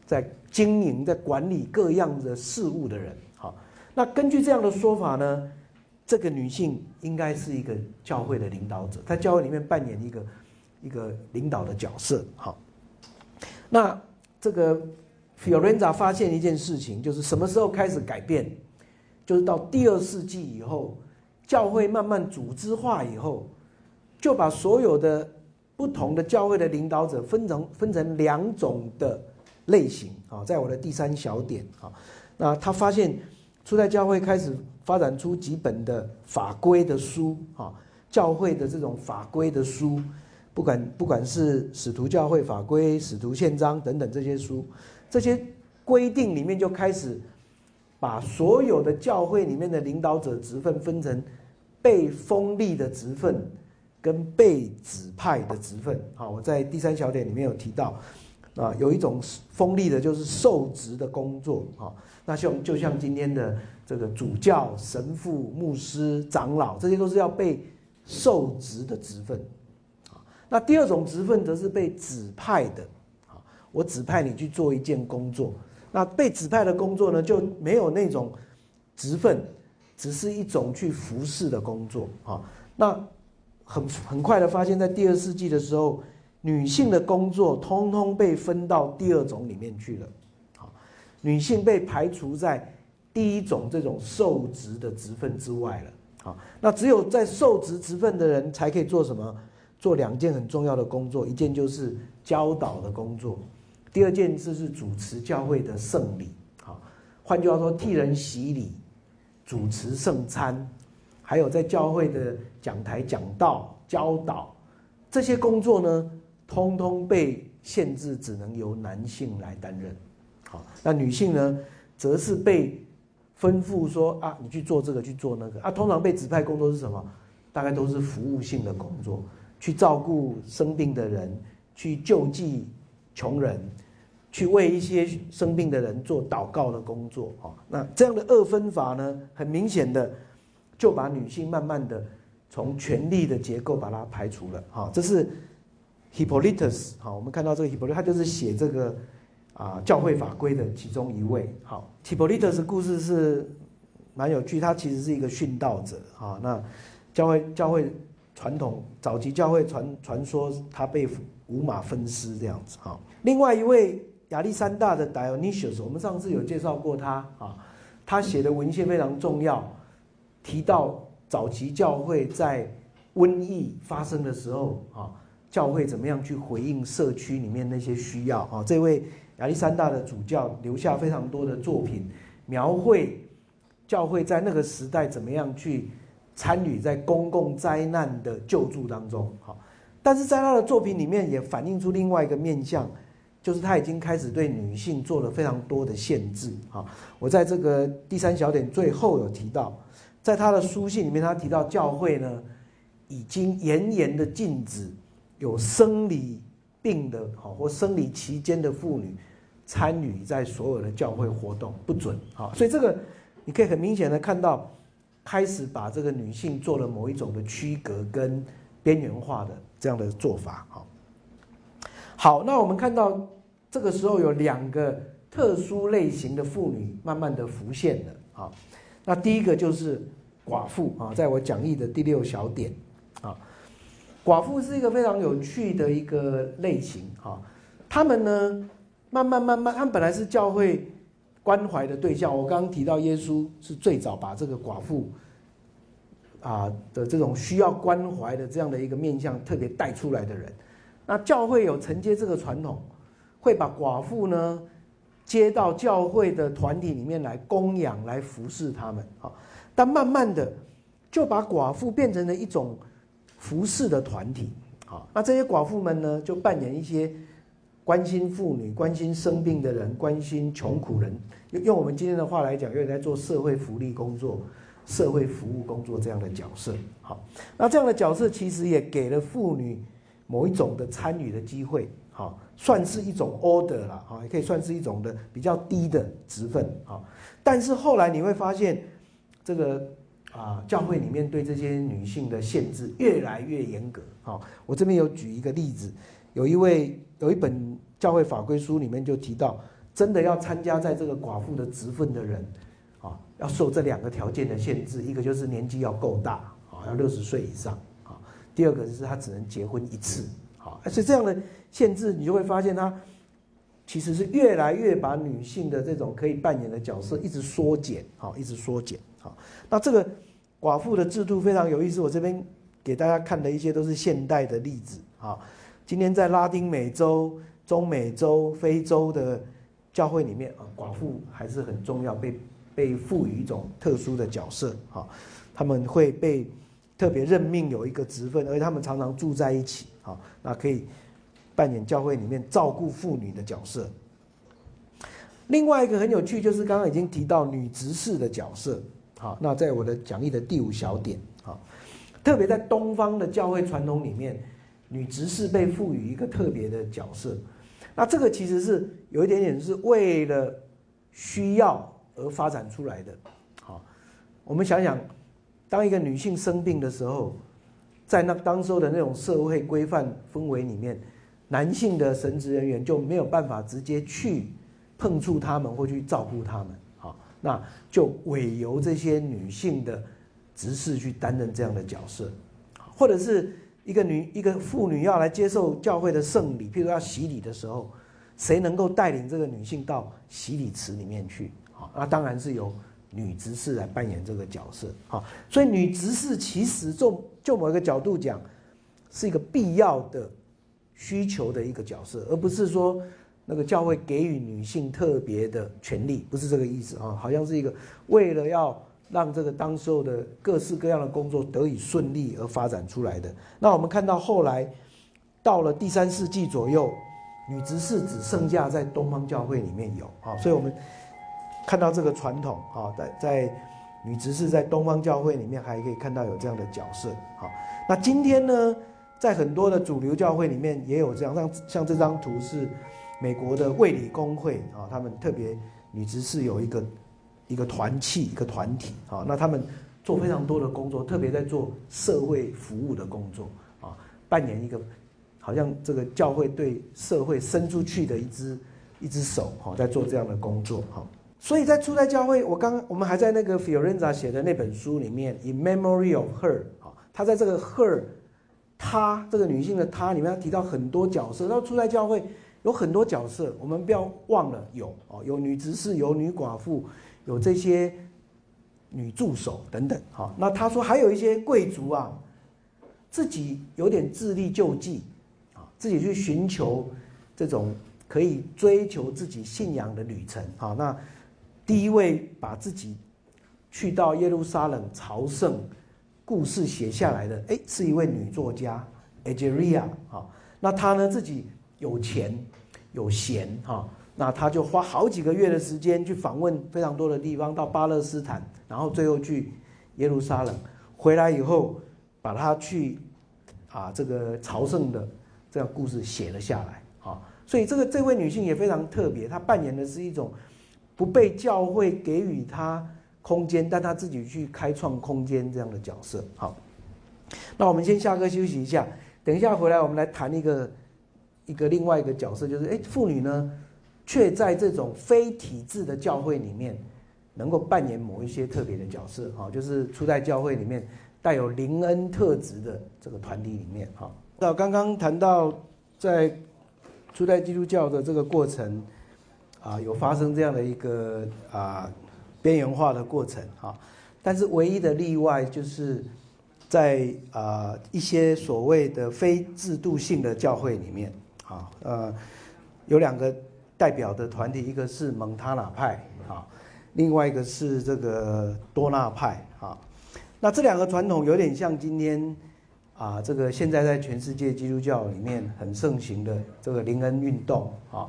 在经营、在管理各样的事物的人，好。那根据这样的说法呢，这个女性应该是一个教会的领导者，在教会里面扮演一个。一个领导的角色，好。那这个 Fiorenza 发现一件事情，就是什么时候开始改变？就是到第二世纪以后，教会慢慢组织化以后，就把所有的不同的教会的领导者分成分成两种的类型啊。在我的第三小点啊，那他发现初代教会开始发展出几本的法规的书啊，教会的这种法规的书。不管不管是使徒教会法规、使徒宪章等等这些书，这些规定里面就开始把所有的教会里面的领导者职分分成被封立的职分跟被指派的职分。好，我在第三小点里面有提到，啊，有一种封立的，就是受职的工作。啊，那像就像今天的这个主教、神父、牧师、长老，这些都是要被受职的职分。那第二种职分则是被指派的，啊，我指派你去做一件工作。那被指派的工作呢，就没有那种职分，只是一种去服侍的工作，啊。那很很快的发现，在第二世纪的时候，女性的工作通通被分到第二种里面去了，啊，女性被排除在第一种这种受职的职分之外了，啊，那只有在受职职分的人才可以做什么？做两件很重要的工作，一件就是教导的工作，第二件就是主持教会的圣礼。好，换句话说，替人洗礼、主持圣餐，还有在教会的讲台讲道、教导这些工作呢，通通被限制，只能由男性来担任。好，那女性呢，则是被吩咐说啊，你去做这个，去做那个啊。通常被指派工作是什么？大概都是服务性的工作。去照顾生病的人，去救济穷人，去为一些生病的人做祷告的工作啊。那这样的二分法呢，很明显的就把女性慢慢的从权力的结构把它排除了。哈，这是 Hippolytus。好，我们看到这个 Hippolytus，他就是写这个啊教会法规的其中一位。好，Hippolytus 故事是蛮有趣，他其实是一个殉道者。啊，那教会教会。传统早期教会传传说他被五马分尸这样子哈。另外一位亚历山大的 Dionysius，我们上次有介绍过他啊，他写的文献非常重要，提到早期教会在瘟疫发生的时候啊，教会怎么样去回应社区里面那些需要啊。这位亚历山大的主教留下非常多的作品，描绘教会在那个时代怎么样去。参与在公共灾难的救助当中，好，但是在他的作品里面也反映出另外一个面向，就是他已经开始对女性做了非常多的限制啊。我在这个第三小点最后有提到，在他的书信里面，他提到教会呢已经严严的禁止有生理病的好或生理期间的妇女参与在所有的教会活动，不准啊。所以这个你可以很明显的看到，开始把这个女性做了某一种的区隔跟边缘化的这样的做法啊。好，那我们看到这个时候有两个特殊类型的妇女慢慢的浮现了啊。那第一个就是寡妇啊，在我讲义的第六小点啊，寡妇是一个非常有趣的一个类型啊。他们呢，慢慢慢慢，他们本来是教会关怀的对象。我刚刚提到耶稣是最早把这个寡妇啊的这种需要关怀的这样的一个面相特别带出来的人。那教会有承接这个传统，会把寡妇呢接到教会的团体里面来供养、来服侍他们啊。但慢慢的就把寡妇变成了一种服侍的团体啊。那这些寡妇们呢，就扮演一些关心妇女、关心生病的人、关心穷苦人，用用我们今天的话来讲，有点在做社会福利工作、社会服务工作这样的角色。好，那这样的角色其实也给了妇女。某一种的参与的机会，好，算是一种 order 了，好，也可以算是一种的比较低的职分，好。但是后来你会发现，这个啊，教会里面对这些女性的限制越来越严格，好。我这边有举一个例子，有一位有一本教会法规书里面就提到，真的要参加在这个寡妇的职分的人，啊，要受这两个条件的限制，一个就是年纪要够大，啊，要六十岁以上。啊第二个就是他只能结婚一次，好，而且这样的限制，你就会发现他其实是越来越把女性的这种可以扮演的角色一直缩减，好，一直缩减，好。那这个寡妇的制度非常有意思，我这边给大家看的一些都是现代的例子，啊，今天在拉丁美洲、中美洲、非洲的教会里面啊，寡妇还是很重要，被被赋予一种特殊的角色，啊，他们会被。特别任命有一个职分，而且他们常常住在一起，好，那可以扮演教会里面照顾妇女的角色。另外一个很有趣，就是刚刚已经提到女执事的角色，好，那在我的讲义的第五小点，好，特别在东方的教会传统里面，女执事被赋予一个特别的角色，那这个其实是有一点点是为了需要而发展出来的，好，我们想想。当一个女性生病的时候，在那当时候的那种社会规范氛围里面，男性的神职人员就没有办法直接去碰触他们或去照顾他们，好，那就委由这些女性的执事去担任这样的角色，或者是一个女一个妇女要来接受教会的圣礼，譬如要洗礼的时候，谁能够带领这个女性到洗礼池里面去？啊，那当然是由。女执事来扮演这个角色，好，所以女执事其实就就某一个角度讲，是一个必要的需求的一个角色，而不是说那个教会给予女性特别的权利，不是这个意思啊，好像是一个为了要让这个当时候的各式各样的工作得以顺利而发展出来的。那我们看到后来到了第三世纪左右，女执事只剩下在东方教会里面有啊，所以我们。看到这个传统啊，在在女执事在东方教会里面还可以看到有这样的角色啊。那今天呢，在很多的主流教会里面也有这样，像像这张图是美国的卫理公会啊，他们特别女执事有一个一个团契一个团体啊，那他们做非常多的工作，特别在做社会服务的工作啊，扮演一个好像这个教会对社会伸出去的一只一只手哈，在做这样的工作哈。所以在初代教会，我刚我们还在那个 Fiorenza 写的那本书里面，In Memory of Her，啊，他在这个 Her，她这个女性的她里面，他提到很多角色。到初代教会有很多角色，我们不要忘了有哦，有女执事，有女寡妇，有这些女助手等等，哈。那他说还有一些贵族啊，自己有点自力救济，啊，自己去寻求这种可以追求自己信仰的旅程，啊，那。第一位把自己去到耶路撒冷朝圣故事写下来的，哎，是一位女作家 a g e r i a 啊。那她呢自己有钱，有闲哈，那他就花好几个月的时间去访问非常多的地方，到巴勒斯坦，然后最后去耶路撒冷，回来以后把他去啊这个朝圣的这样故事写了下来啊。所以这个这位女性也非常特别，她扮演的是一种不被教会给予她空间，但她自己去开创空间这样的角色。好，那我们先下课休息一下，等一下回来我们来谈一个一个另外一个角色，就是哎，妇女呢，却在这种非体制的教会里面，能够扮演某一些特别的角色。哈，就是初代教会里面带有灵恩特质的这个团体里面。哈，那刚刚谈到在初代基督教的这个过程，啊，有发生这样的一个啊边缘化的过程啊，但是唯一的例外就是在啊一些所谓的非制度性的教会里面啊，呃，有两个代表的团体，一个是蒙塔纳派啊，另外一个是这个多纳派啊，那这两个传统有点像今天。啊，这个现在在全世界基督教里面很盛行的这个灵恩运动啊，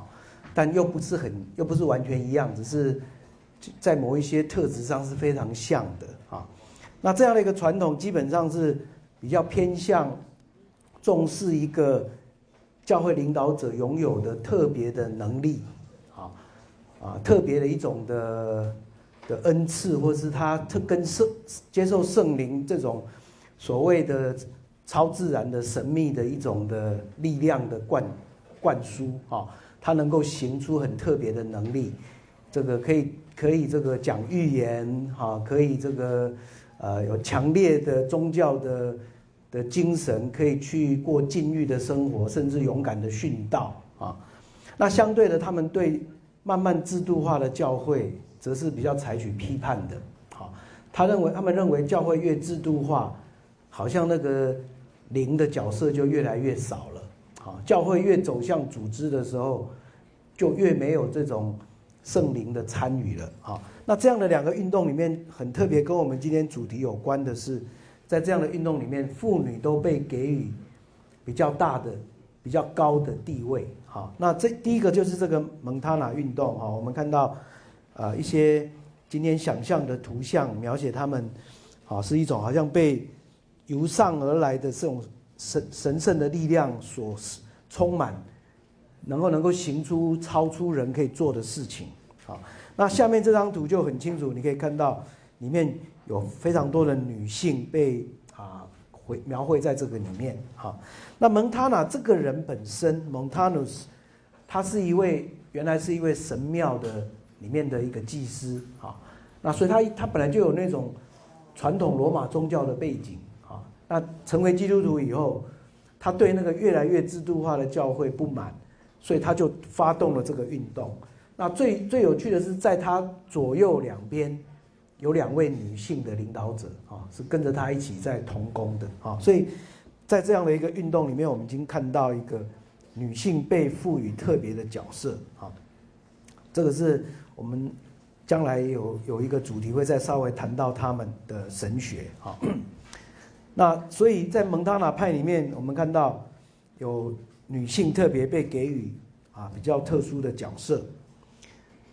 但又不是很又不是完全一样，只是在某一些特质上是非常像的啊。那这样的一个传统基本上是比较偏向重视一个教会领导者拥有的特别的能力啊啊，特别的一种的的恩赐，或是他特跟圣接受圣灵这种所谓的。超自然的神秘的一种的力量的灌灌输啊，他能够行出很特别的能力，这个可以可以这个讲预言哈，可以这个呃有强烈的宗教的的精神，可以去过禁欲的生活，甚至勇敢的殉道啊。那相对的，他们对慢慢制度化的教会，则是比较采取批判的。好，他认为他们认为教会越制度化，好像那个。灵的角色就越来越少了，啊，教会越走向组织的时候，就越没有这种圣灵的参与了，啊，那这样的两个运动里面很特别，跟我们今天主题有关的是，在这样的运动里面，妇女都被给予比较大的、比较高的地位，好，那这第一个就是这个蒙塔纳运动，哈，我们看到，啊，一些今天想象的图像描写他们，好，是一种好像被。由上而来的这种神神圣的力量所充满，能够能够行出超出人可以做的事情。好，那下面这张图就很清楚，你可以看到里面有非常多的女性被啊绘描绘在这个里面。好，那蒙塔纳这个人本身，蒙塔努斯，他是一位原来是一位神庙的里面的一个祭司。啊，那所以他他本来就有那种传统罗马宗教的背景啊。那成为基督徒以后，他对那个越来越制度化的教会不满，所以他就发动了这个运动。那最最有趣的是，在他左右两边有两位女性的领导者啊，是跟着他一起在同工的啊。所以在这样的一个运动里面，我们已经看到一个女性被赋予特别的角色啊。这个是我们将来有有一个主题会再稍微谈到他们的神学啊。那所以在蒙塔纳派里面，我们看到有女性特别被给予啊比较特殊的角色。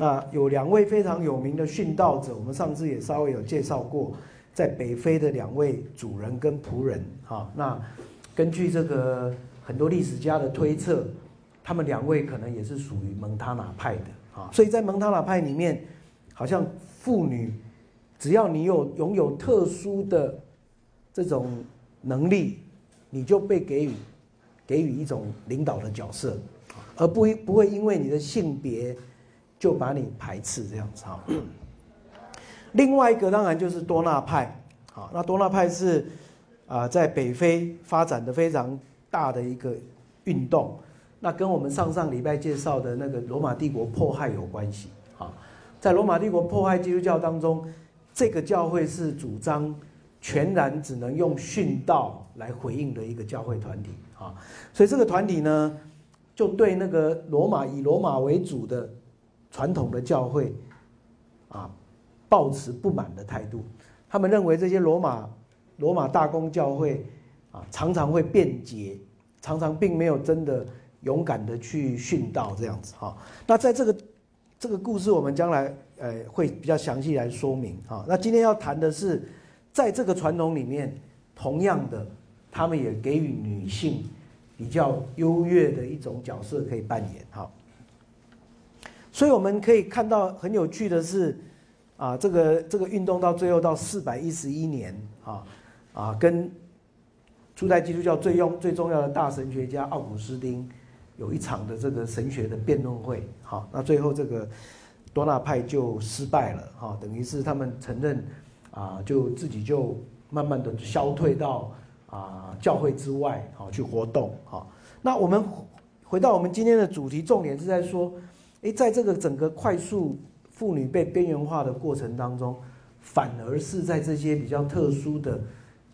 那有两位非常有名的殉道者，我们上次也稍微有介绍过，在北非的两位主人跟仆人啊。那根据这个很多历史家的推测，他们两位可能也是属于蒙塔纳派的啊。所以在蒙塔纳派里面，好像妇女只要你有拥有特殊的。这种能力，你就被给予给予一种领导的角色，而不不会因为你的性别就把你排斥这样子哈。另外一个当然就是多纳派，好，那多纳派是啊在北非发展的非常大的一个运动，那跟我们上上礼拜介绍的那个罗马帝国迫害有关系啊。在罗马帝国迫害基督教当中，这个教会是主张。全然只能用殉道来回应的一个教会团体啊，所以这个团体呢，就对那个罗马以罗马为主的传统的教会啊，抱持不满的态度。他们认为这些罗马罗马大公教会啊，常常会辩解，常常并没有真的勇敢的去殉道这样子哈。那在这个这个故事，我们将来呃会比较详细来说明哈。那今天要谈的是，在这个传统里面，同样的，他们也给予女性比较优越的一种角色可以扮演哈。所以我们可以看到很有趣的是，啊，这个这个运动到最后到四百一十一年啊啊，跟初代基督教最用最重要的大神学家奥古斯丁有一场的这个神学的辩论会，好，那最后这个多纳派就失败了，哈，等于是他们承认啊，就自己就慢慢的消退到啊教会之外，好去活动，好，那我们回到我们今天的主题，重点是在说。诶，在这个整个快速妇女被边缘化的过程当中，反而是在这些比较特殊的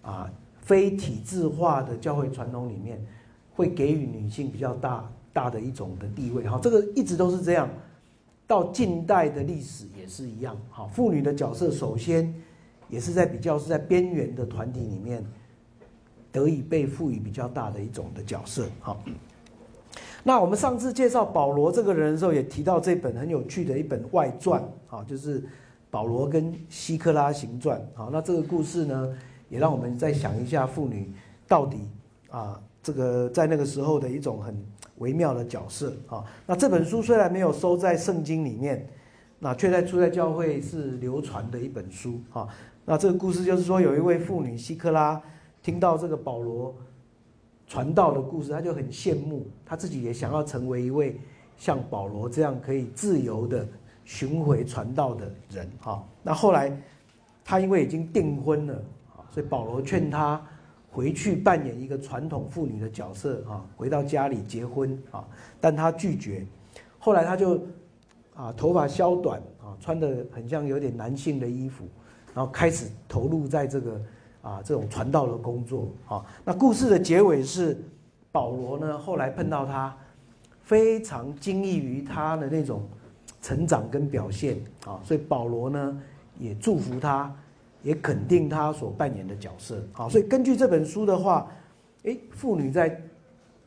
啊非体制化的教会传统里面，会给予女性比较大大的一种的地位。哈，这个一直都是这样，到近代的历史也是一样。好，妇女的角色首先也是在比较是在边缘的团体里面得以被赋予比较大的一种的角色。好。那我们上次介绍保罗这个人的时候，也提到这本很有趣的一本外传，啊，就是保罗跟希克拉行传，啊，那这个故事呢，也让我们再想一下妇女到底啊，这个在那个时候的一种很微妙的角色，啊，那这本书虽然没有收在圣经里面，那却在初代教会是流传的一本书，啊，那这个故事就是说，有一位妇女希克拉听到这个保罗。传道的故事，他就很羡慕，他自己也想要成为一位像保罗这样可以自由的巡回传道的人哈。那后来他因为已经订婚了，所以保罗劝他回去扮演一个传统妇女的角色啊，回到家里结婚啊，但他拒绝。后来他就啊头发削短啊，穿的很像有点男性的衣服，然后开始投入在这个。啊，这种传道的工作啊，那故事的结尾是保罗呢，后来碰到他，非常惊异于他的那种成长跟表现啊，所以保罗呢也祝福他，也肯定他所扮演的角色啊，所以根据这本书的话，诶，妇女在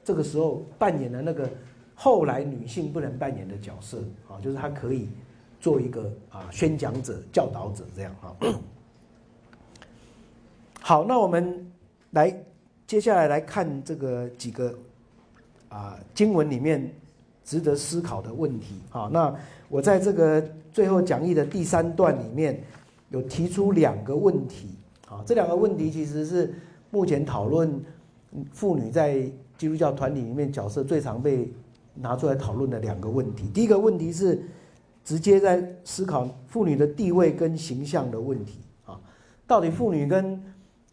这个时候扮演了那个后来女性不能扮演的角色啊，就是她可以做一个啊宣讲者、教导者这样啊。好，那我们来接下来来看这个几个啊经文里面值得思考的问题啊。那我在这个最后讲义的第三段里面有提出两个问题啊。这两个问题其实是目前讨论妇女在基督教团体里面角色最常被拿出来讨论的两个问题。第一个问题是直接在思考妇女的地位跟形象的问题啊，到底妇女跟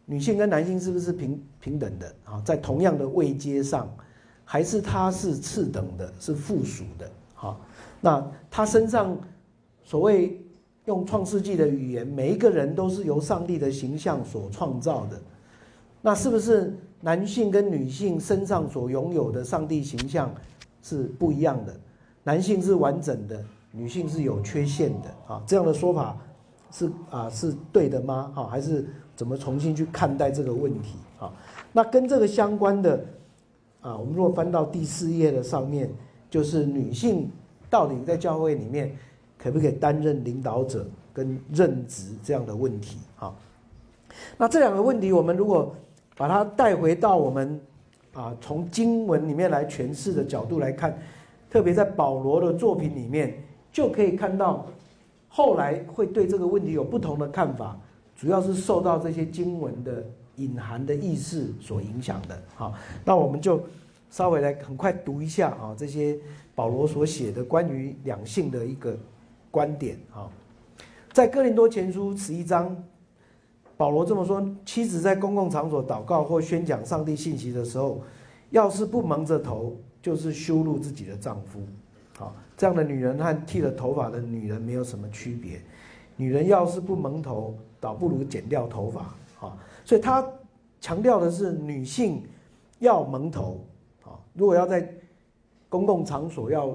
女性跟男性是不是平平等的啊？在同样的位阶上，还是他是次等的，是附属的？哈，那他身上所谓用创世纪的语言，每一个人都是由上帝的形象所创造的。那是不是男性跟女性身上所拥有的上帝形象是不一样的？男性是完整的，女性是有缺陷的？啊，这样的说法是啊是对的吗？哈，还是？怎么重新去看待这个问题啊？那跟这个相关的啊，我们如果翻到第四页的上面，就是女性到底在教会里面可不可以担任领导者跟任职这样的问题啊？那这两个问题，我们如果把它带回到我们啊从经文里面来诠释的角度来看，特别在保罗的作品里面，就可以看到后来会对这个问题有不同的看法。主要是受到这些经文的隐含的意思所影响的，好，那我们就稍微来很快读一下啊，这些保罗所写的关于两性的一个观点啊，在哥林多前书十一章，保罗这么说：妻子在公共场所祷告或宣讲上帝信息的时候，要是不蒙着头，就是羞辱自己的丈夫。好，这样的女人和剃了头发的女人没有什么区别。女人要是不蒙头，倒不如剪掉头发啊！所以他强调的是女性要蒙头啊。如果要在公共场所要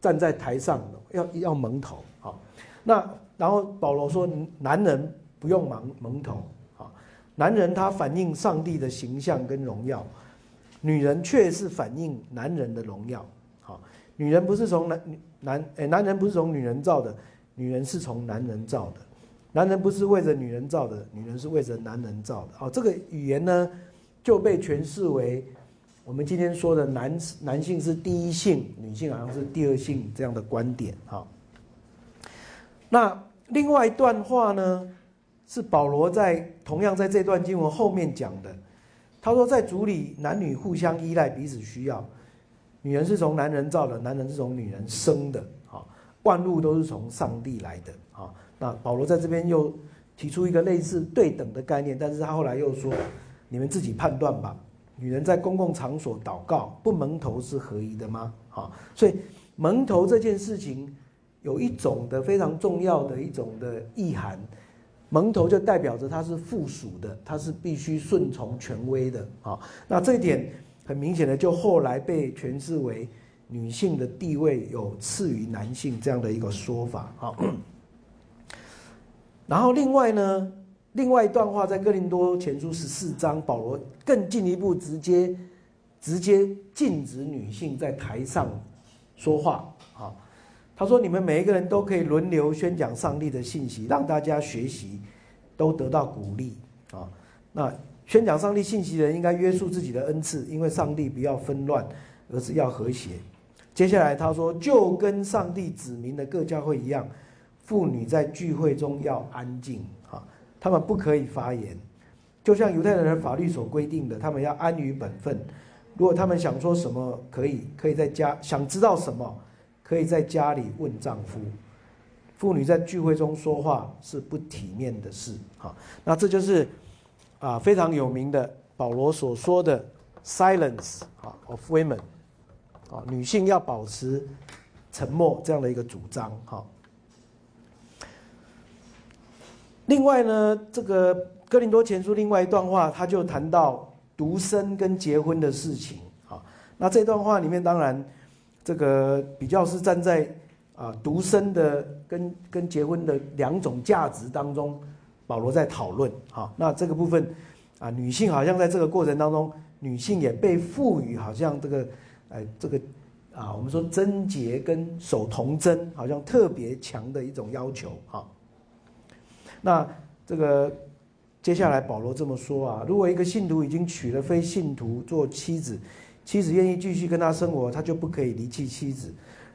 站在台上，要要蒙头啊。那然后保罗说，男人不用蒙蒙头啊。男人他反映上帝的形象跟荣耀，女人却是反映男人的荣耀。好，女人不是从男男哎，男人不是从女人造的，女人是从男人造的。男人不是为着女人造的，女人是为着男人造的。哦，这个语言呢就被诠释为我们今天说的男男性是第一性，女性好像是第二性这样的观点。哈，那另外一段话呢，是保罗在同样在这段经文后面讲的。他说，在主里男女互相依赖，彼此需要。女人是从男人造的，男人是从女人生的。万物都是从上帝来的。啊。那保罗在这边又提出一个类似对等的概念，但是他后来又说：“你们自己判断吧。女人在公共场所祷告不蒙头是合宜的吗？”啊，所以蒙头这件事情有一种的非常重要的一种的意涵，蒙头就代表着它是附属的，它是必须顺从权威的。啊，那这一点很明显的就后来被诠释为女性的地位有次于男性这样的一个说法。啊。然后另外呢，另外一段话在哥林多前书十四章，保罗更进一步直接直接禁止女性在台上说话啊。他说：“你们每一个人都可以轮流宣讲上帝的信息，让大家学习，都得到鼓励啊。那宣讲上帝信息的人应该约束自己的恩赐，因为上帝不要纷乱，而是要和谐。”接下来他说：“就跟上帝指明的各教会一样。”妇女在聚会中要安静，啊，他们不可以发言，就像犹太人的法律所规定的，他们要安于本分。如果他们想说什么，可以可以在家想知道什么，可以在家里问丈夫。妇女在聚会中说话是不体面的事，哈。那这就是啊非常有名的保罗所说的 “silence” 啊 of women，啊女性要保持沉默这样的一个主张，哈。另外呢，这个哥林多前书另外一段话，他就谈到独身跟结婚的事情啊。那这段话里面，当然这个比较是站在啊独身的跟跟结婚的两种价值当中，保罗在讨论啊。那这个部分啊，女性好像在这个过程当中，女性也被赋予好像这个哎这个啊，我们说贞洁跟守童贞，好像特别强的一种要求啊。那这个接下来保罗这么说啊，如果一个信徒已经娶了非信徒做妻子，妻子愿意继续跟他生活，他就不可以离弃妻子；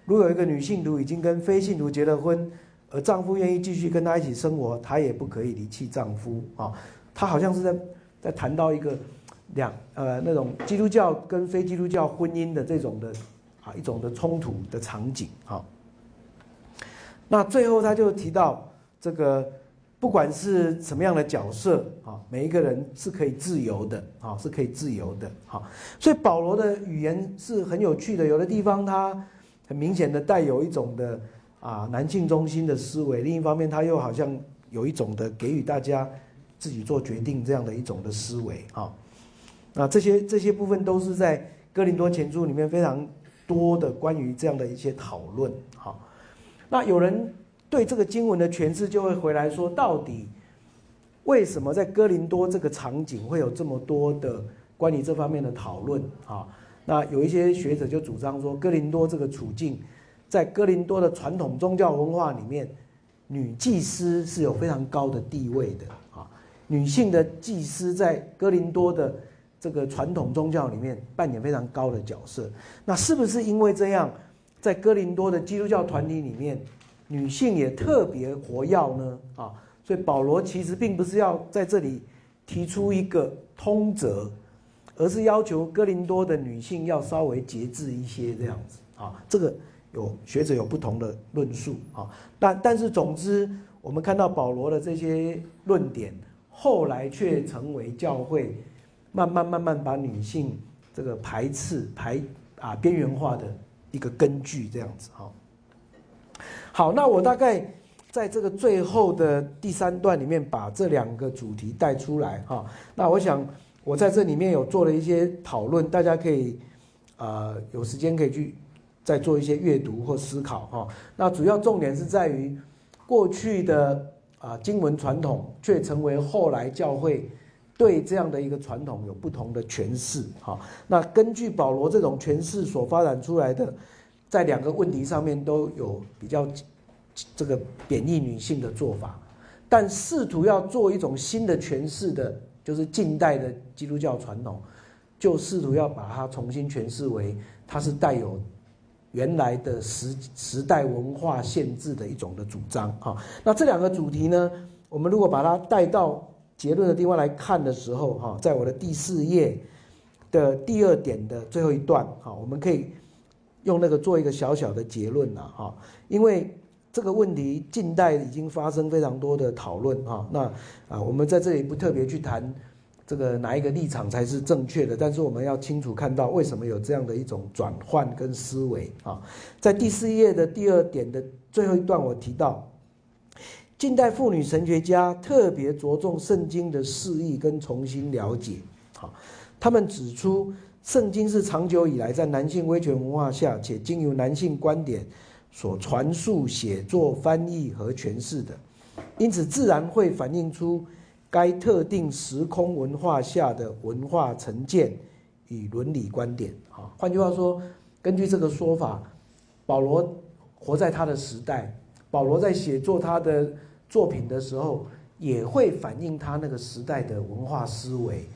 如果一个女信徒已经跟非信徒结了婚，而丈夫愿意继续跟她一起生活，她也不可以离弃丈夫啊。他好像是在在谈到一个两呃那种基督教跟非基督教婚姻的这种的啊一种的冲突的场景哈。那最后他就提到这个。不管是什么样的角色啊，每一个人是可以自由的啊，是可以自由的哈。所以保罗的语言是很有趣的，有的地方他很明显的带有一种的啊男性中心的思维，另一方面他又好像有一种的给予大家自己做决定这样的一种的思维啊。那这些这些部分都是在哥林多前书里面非常多的关于这样的一些讨论哈。那有人。对这个经文的诠释，就会回来说，到底为什么在哥林多这个场景会有这么多的关于这方面的讨论啊？那有一些学者就主张说，哥林多这个处境，在哥林多的传统宗教文化里面，女祭司是有非常高的地位的啊。女性的祭司在哥林多的这个传统宗教里面扮演非常高的角色。那是不是因为这样，在哥林多的基督教团体里面？女性也特别活跃呢，啊，所以保罗其实并不是要在这里提出一个通则，而是要求哥林多的女性要稍微节制一些这样子，啊，这个有学者有不同的论述，啊，但但是总之，我们看到保罗的这些论点，后来却成为教会慢慢慢慢把女性这个排斥排啊边缘化的一个根据，这样子，哈。好，那我大概在这个最后的第三段里面把这两个主题带出来哈。那我想我在这里面有做了一些讨论，大家可以啊有时间可以去再做一些阅读或思考哈。那主要重点是在于过去的啊经文传统，却成为后来教会对这样的一个传统有不同的诠释。哈，那根据保罗这种诠释所发展出来的，在两个问题上面都有比较这个贬义女性的做法，但试图要做一种新的诠释的，就是近代的基督教传统，就试图要把它重新诠释为它是带有原来的时时代文化限制的一种的主张。哈，那这两个主题呢，我们如果把它带到。结论的地方来看的时候，哈，在我的第四页的第二点的最后一段，哈，我们可以用那个做一个小小的结论了，哈，因为这个问题近代已经发生非常多的讨论，哈，那啊，我们在这里不特别去谈这个哪一个立场才是正确的，但是我们要清楚看到为什么有这样的一种转换跟思维，啊，在第四页的第二点的最后一段，我提到。近代妇女神学家特别着重圣经的释义跟重新了解。好，他们指出，圣经是长久以来在男性威权文化下，且经由男性观点所传述、写作、翻译和诠释的，因此自然会反映出该特定时空文化下的文化成见与伦理观点。啊，换句话说，根据这个说法，保罗活在他的时代，保罗在写作他的。作品的时候，也会反映他那个时代的文化思维，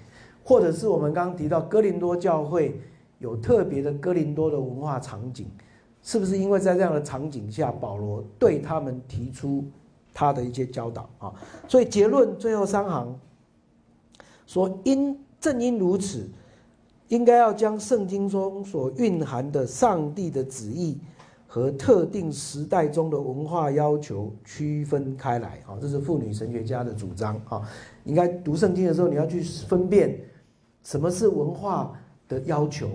或者是我们刚刚提到哥林多教会有特别的哥林多的文化场景，是不是因为在这样的场景下，保罗对他们提出他的一些教导啊？所以结论最后三行说：因正因如此，应该要将圣经中所蕴含的上帝的旨意。和特定时代中的文化要求区分开来，啊，这是妇女神学家的主张，啊，应该读圣经的时候，你要去分辨什么是文化的要求，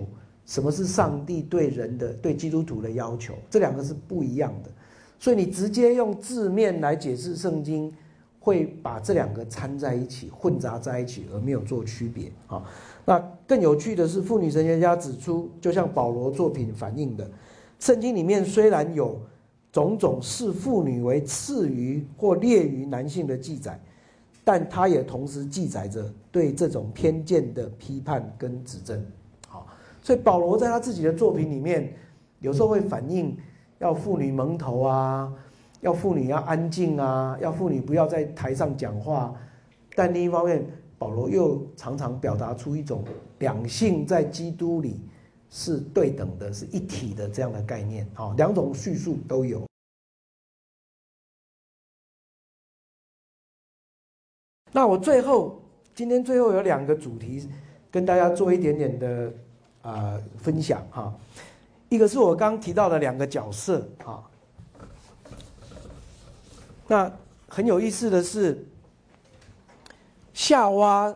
什么是上帝对人的、对基督徒的要求，这两个是不一样的。所以你直接用字面来解释圣经，会把这两个掺在一起、混杂在一起，而没有做区别，啊。那更有趣的是，妇女神学家指出，就像保罗作品反映的。圣经里面虽然有种种视妇女为次于或劣于男性的记载，但它也同时记载着对这种偏见的批判跟指正。好，所以保罗在他自己的作品里面，有时候会反映要妇女蒙头啊，要妇女要安静啊，要妇女不要在台上讲话。但另一方面，保罗又常常表达出一种两性在基督里。是对等的，是一体的这样的概念，好，两种叙述都有。那我最后今天最后有两个主题，跟大家做一点点的啊分享哈。一个是我刚提到的两个角色啊，那很有意思的是，夏娃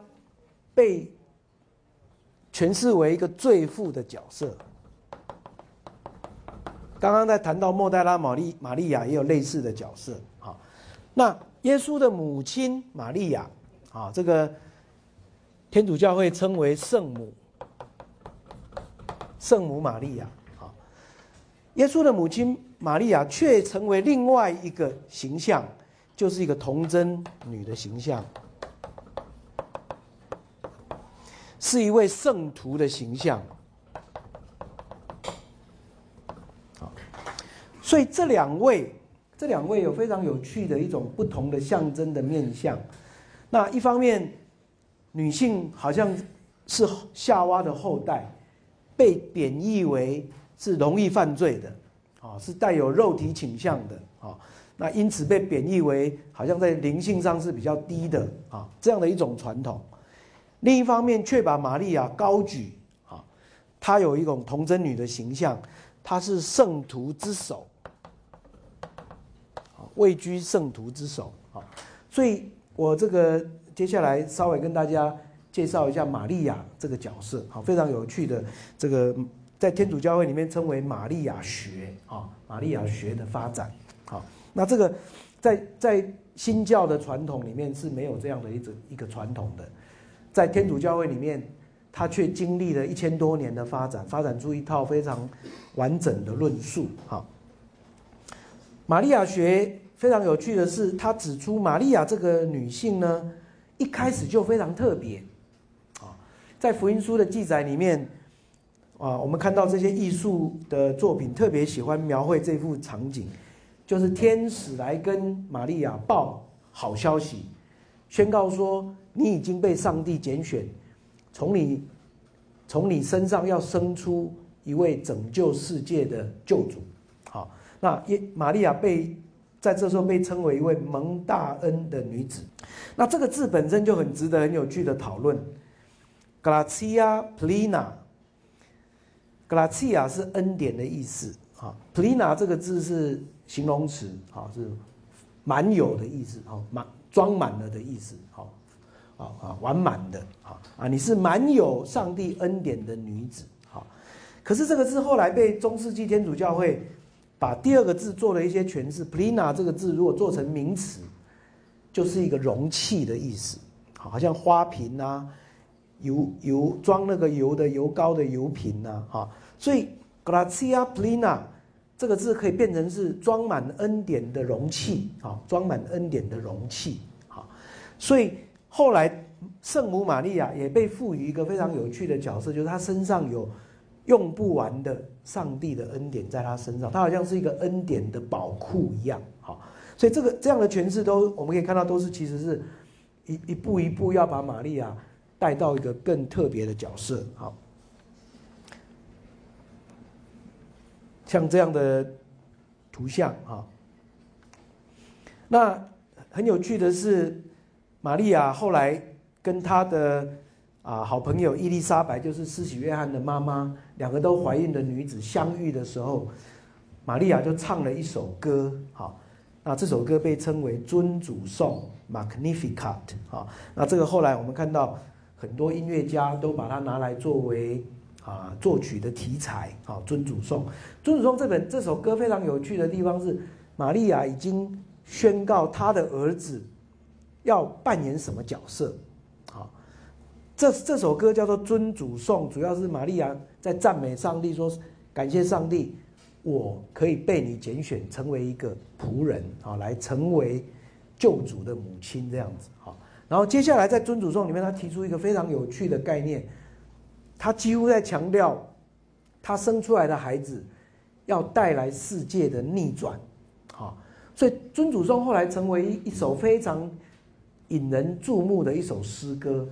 被。诠释为一个罪妇的角色。刚刚在谈到莫代拉玛丽玛利亚也有类似的角色啊。那耶稣的母亲玛利亚啊，这个天主教会称为圣母，圣母玛利亚啊。耶稣的母亲玛利亚却成为另外一个形象，就是一个童贞女的形象。是一位圣徒的形象，好，所以这两位，这两位有非常有趣的一种不同的象征的面相。那一方面，女性好像是夏娃的后代，被贬义为是容易犯罪的，啊，是带有肉体倾向的，啊，那因此被贬义为好像在灵性上是比较低的，啊，这样的一种传统。另一方面，却把玛利亚高举，啊，她有一种童贞女的形象，她是圣徒之首，位居圣徒之首，啊，所以我这个接下来稍微跟大家介绍一下玛利亚这个角色，好，非常有趣的，这个在天主教会里面称为玛利亚学，啊，玛利亚学的发展，好，那这个在在新教的传统里面是没有这样的一种一个传统的。在天主教会里面，他却经历了一千多年的发展，发展出一套非常完整的论述。哈，玛利亚学非常有趣的是，他指出玛利亚这个女性呢，一开始就非常特别，啊，在福音书的记载里面，啊，我们看到这些艺术的作品特别喜欢描绘这幅场景，就是天使来跟玛利亚报好消息，宣告说你已经被上帝拣选，从你从你身上要生出一位拯救世界的救主，好，那耶玛利亚被。在这时候被称为一位蒙大恩的女子，那这个字本身就很值得很有趣的讨论。Gratia plena，Gratia 是恩典的意思啊，plena 这个字是形容词啊，是满有的意思啊，满装满了的意思好，啊啊完满的啊啊，你是满有上帝恩典的女子好。可是这个字后来被中世纪天主教会。把第二个字做了一些诠释，plena 这个字如果做成名词，就是一个容器的意思，好像花瓶啊，油油装那个油的油膏的油瓶呐，哈，所以 gracia plena 这个字可以变成是装满恩典的容器，啊，装满恩典的容器，啊，所以后来圣母玛利亚也被赋予一个非常有趣的角色，就是她身上有。用不完的上帝的恩典在她身上，她好像是一个恩典的宝库一样，啊，所以这个这样的诠释都我们可以看到，都是其实是一一步一步要把玛利亚带到一个更特别的角色，好，像这样的图像啊，那很有趣的是，玛利亚后来跟他的。啊，好朋友伊丽莎白就是施洗约翰的妈妈，两个都怀孕的女子相遇的时候，玛利亚就唱了一首歌，好，那这首歌被称为尊主颂 （Magnificat）。好，那这个后来我们看到很多音乐家都把它拿来作为啊作曲的题材，好，尊主颂。尊主颂这本这首歌非常有趣的地方是，玛利亚已经宣告她的儿子要扮演什么角色。好这这首歌叫做《尊主颂》，主要是玛利亚在赞美上帝，说感谢上帝，我可以被你拣选成为一个仆人啊，来成为救主的母亲这样子啊。然后接下来在《尊主颂》里面，他提出一个非常有趣的概念，他几乎在强调他生出来的孩子要带来世界的逆转啊。所以《尊主颂》后来成为一首非常引人注目的一首诗歌。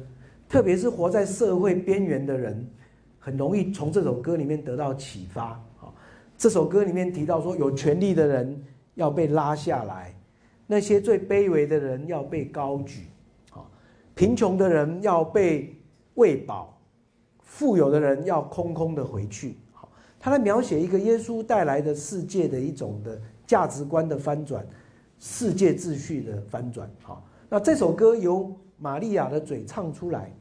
特别是活在社会边缘的人，很容易从这首歌里面得到启发。啊，这首歌里面提到说，有权力的人要被拉下来，那些最卑微的人要被高举，啊，贫穷的人要被喂饱，富有的人要空空的回去。好，他来描写一个耶稣带来的世界的一种的价值观的翻转，世界秩序的翻转。好，那这首歌由玛利亚的嘴唱出来。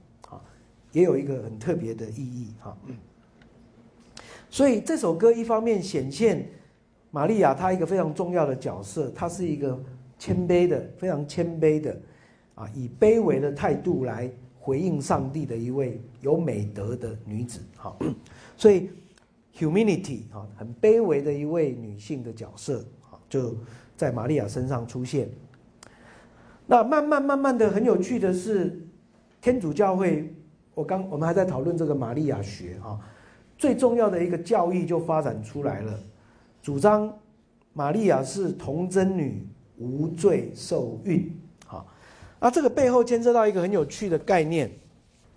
也有一个很特别的意义哈，嗯所以这首歌一方面显现玛利亚她一个非常重要的角色，她是一个谦卑的、非常谦卑的啊，以卑微的态度来回应上帝的一位有美德的女子哈，所以 humility 哈，很卑微的一位女性的角色哈，就在玛利亚身上出现。那慢慢慢慢的很有趣的是，天主教会。我刚我们还在讨论这个玛利亚学啊，最重要的一个教义就发展出来了，主张玛利亚是童贞女，无罪受孕。啊，那这个背后牵涉到一个很有趣的概念。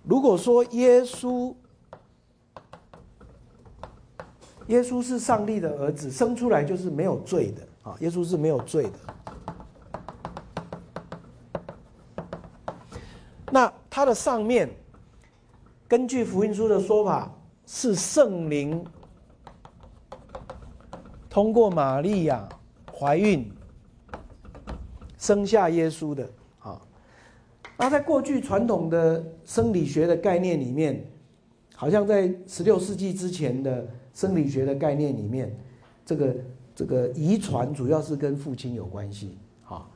如果说耶稣，耶稣是上帝的儿子，生出来就是没有罪的啊，耶稣是没有罪的。那他的上面。根据福音书的说法，是圣灵通过玛利亚怀孕生下耶稣的。那在过去传统的生理学的概念里面，好像在十六世纪之前的生理学的概念里面，这个这个遗传主要是跟父亲有关系啊。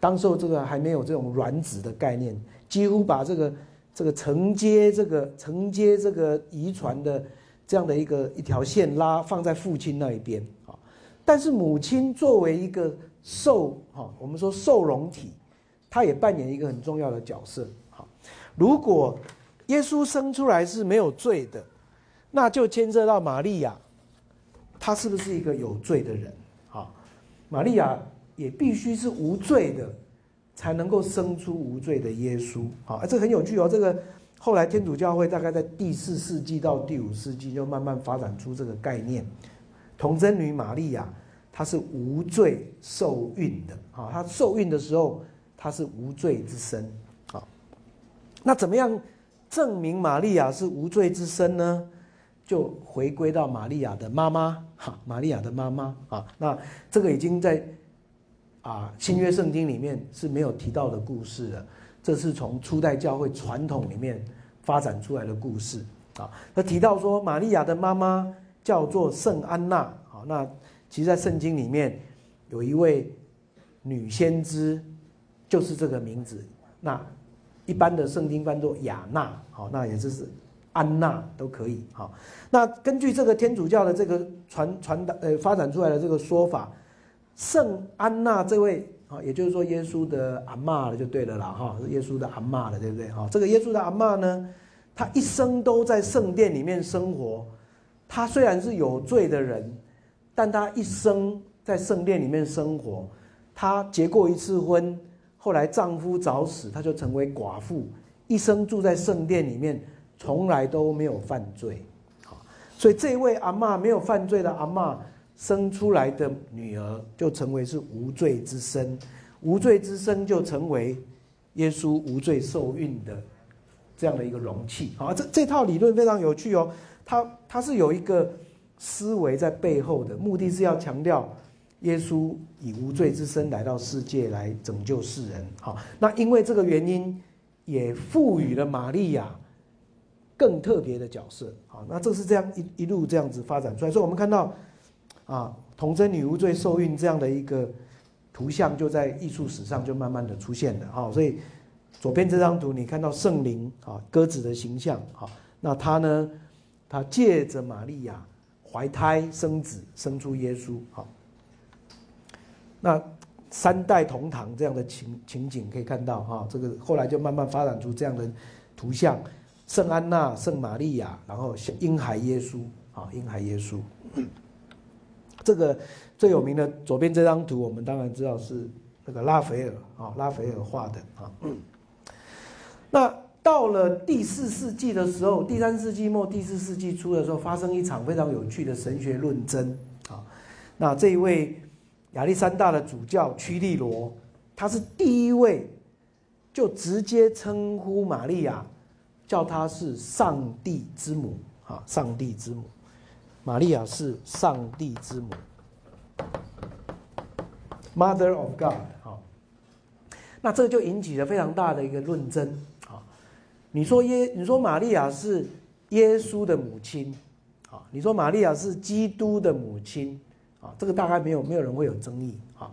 当时候这个还没有这种卵子的概念，几乎把这个。这个承接这个承接这个遗传的这样的一个一条线拉放在父亲那一边啊，但是母亲作为一个受哈，我们说受容体，他也扮演一个很重要的角色。好，如果耶稣生出来是没有罪的，那就牵涉到玛利亚，她是不是一个有罪的人？好，玛利亚也必须是无罪的，才能够生出无罪的耶稣。好，这很有趣哦。这个后来天主教会大概在第四世纪到第五世纪就慢慢发展出这个概念，童贞女玛利亚她是无罪受孕的。啊，她受孕的时候她是无罪之身。好，那怎么样？证明玛利亚是无罪之身呢，就回归到玛利亚的妈妈哈，玛利亚的妈妈啊，那这个已经在啊新约圣经里面是没有提到的故事了，这是从初代教会传统里面发展出来的故事啊。他提到说，玛利亚的妈妈叫做圣安娜啊，那其实，在圣经里面有一位女先知，就是这个名字那。一般的圣经翻作雅纳，好，那也就是安娜都可以，好。那根据这个天主教的这个传传达呃发展出来的这个说法，圣安娜这位啊，也就是说耶稣的阿妈了，就对了啦，哈，耶稣的阿妈了，对不对？哈，这个耶稣的阿妈呢，他一生都在圣殿里面生活，他虽然是有罪的人，但他一生在圣殿里面生活，他结过一次婚。后来丈夫早死，她就成为寡妇，一生住在圣殿里面，从来都没有犯罪。好，所以这位阿妈没有犯罪的阿妈生出来的女儿，就成为是无罪之身，无罪之身就成为耶稣无罪受孕的这样的一个容器。好，这这套理论非常有趣哦，它它是有一个思维在背后的，目的是要强调。耶稣以无罪之身来到世界来拯救世人，好，那因为这个原因，也赋予了玛利亚更特别的角色，好，那这是这样一一路这样子发展出来，所以我们看到，啊，童贞女无罪受孕这样的一个图像，就在艺术史上就慢慢的出现了，好，所以左边这张图你看到圣灵啊鸽子的形象，好，那他呢，他借着玛利亚怀胎生子，生出耶稣，好。那三代同堂这样的情情景可以看到哈，这个后来就慢慢发展出这样的图像，圣安娜、圣玛利亚，然后婴孩耶稣啊，婴孩耶稣。这个最有名的左边这张图，我们当然知道是那个拉斐尔啊，拉斐尔画的啊。那到了第四世纪的时候，第三世纪末、第四世纪初的时候，发生一场非常有趣的神学论争啊。那这一位。亚历山大的主教屈利罗，他是第一位就直接称呼玛利亚，叫她是上帝之母啊，上帝之母，玛利亚是上帝之母，Mother of God 啊。那这就引起了非常大的一个论争啊。你说耶，你说玛利亚是耶稣的母亲啊，你说玛利亚是基督的母亲。啊，这个大概没有没有人会有争议啊，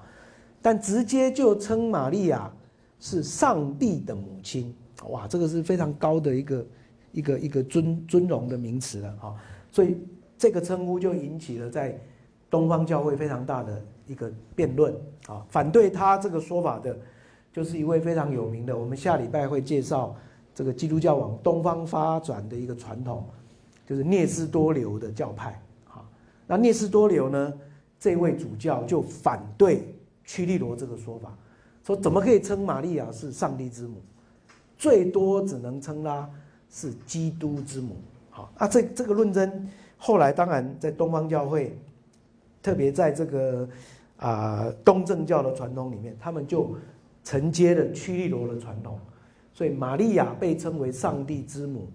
但直接就称玛利亚是上帝的母亲，哇，这个是非常高的一个一个一个尊尊荣的名词了啊，所以这个称呼就引起了在东方教会非常大的一个辩论啊，反对他这个说法的，就是一位非常有名的，我们下礼拜会介绍这个基督教往东方发展的一个传统，就是聂斯多流的教派啊，那聂斯多流呢？这位主教就反对屈利罗这个说法，说怎么可以称玛利亚是上帝之母？最多只能称她是基督之母。好，啊，这这个论争后来当然在东方教会，特别在这个啊东正教的传统里面，他们就承接了屈利罗的传统，所以玛利亚被称为上帝之母，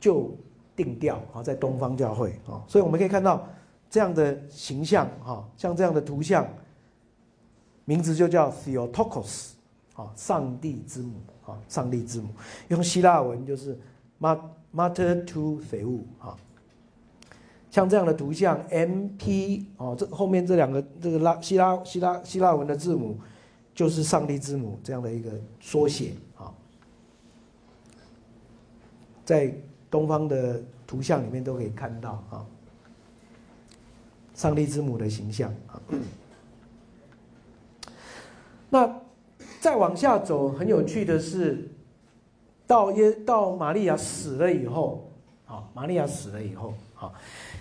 就定调啊在东方教会啊，所以我们可以看到。这样的形象，哈，像这样的图像，名字就叫 Theotokos，啊，上帝之母，啊，上帝之母，用希腊文就是 Mater to t h e u 啊，像这样的图像，M.P，哦，这后面这两个这个拉希拉希拉希腊文的字母，就是上帝之母这样的一个缩写，啊，在东方的图像里面都可以看到，啊。上帝之母的形象。啊，那再往下走，很有趣的是，到耶到玛利亚死了以后，啊，玛利亚死了以后，啊，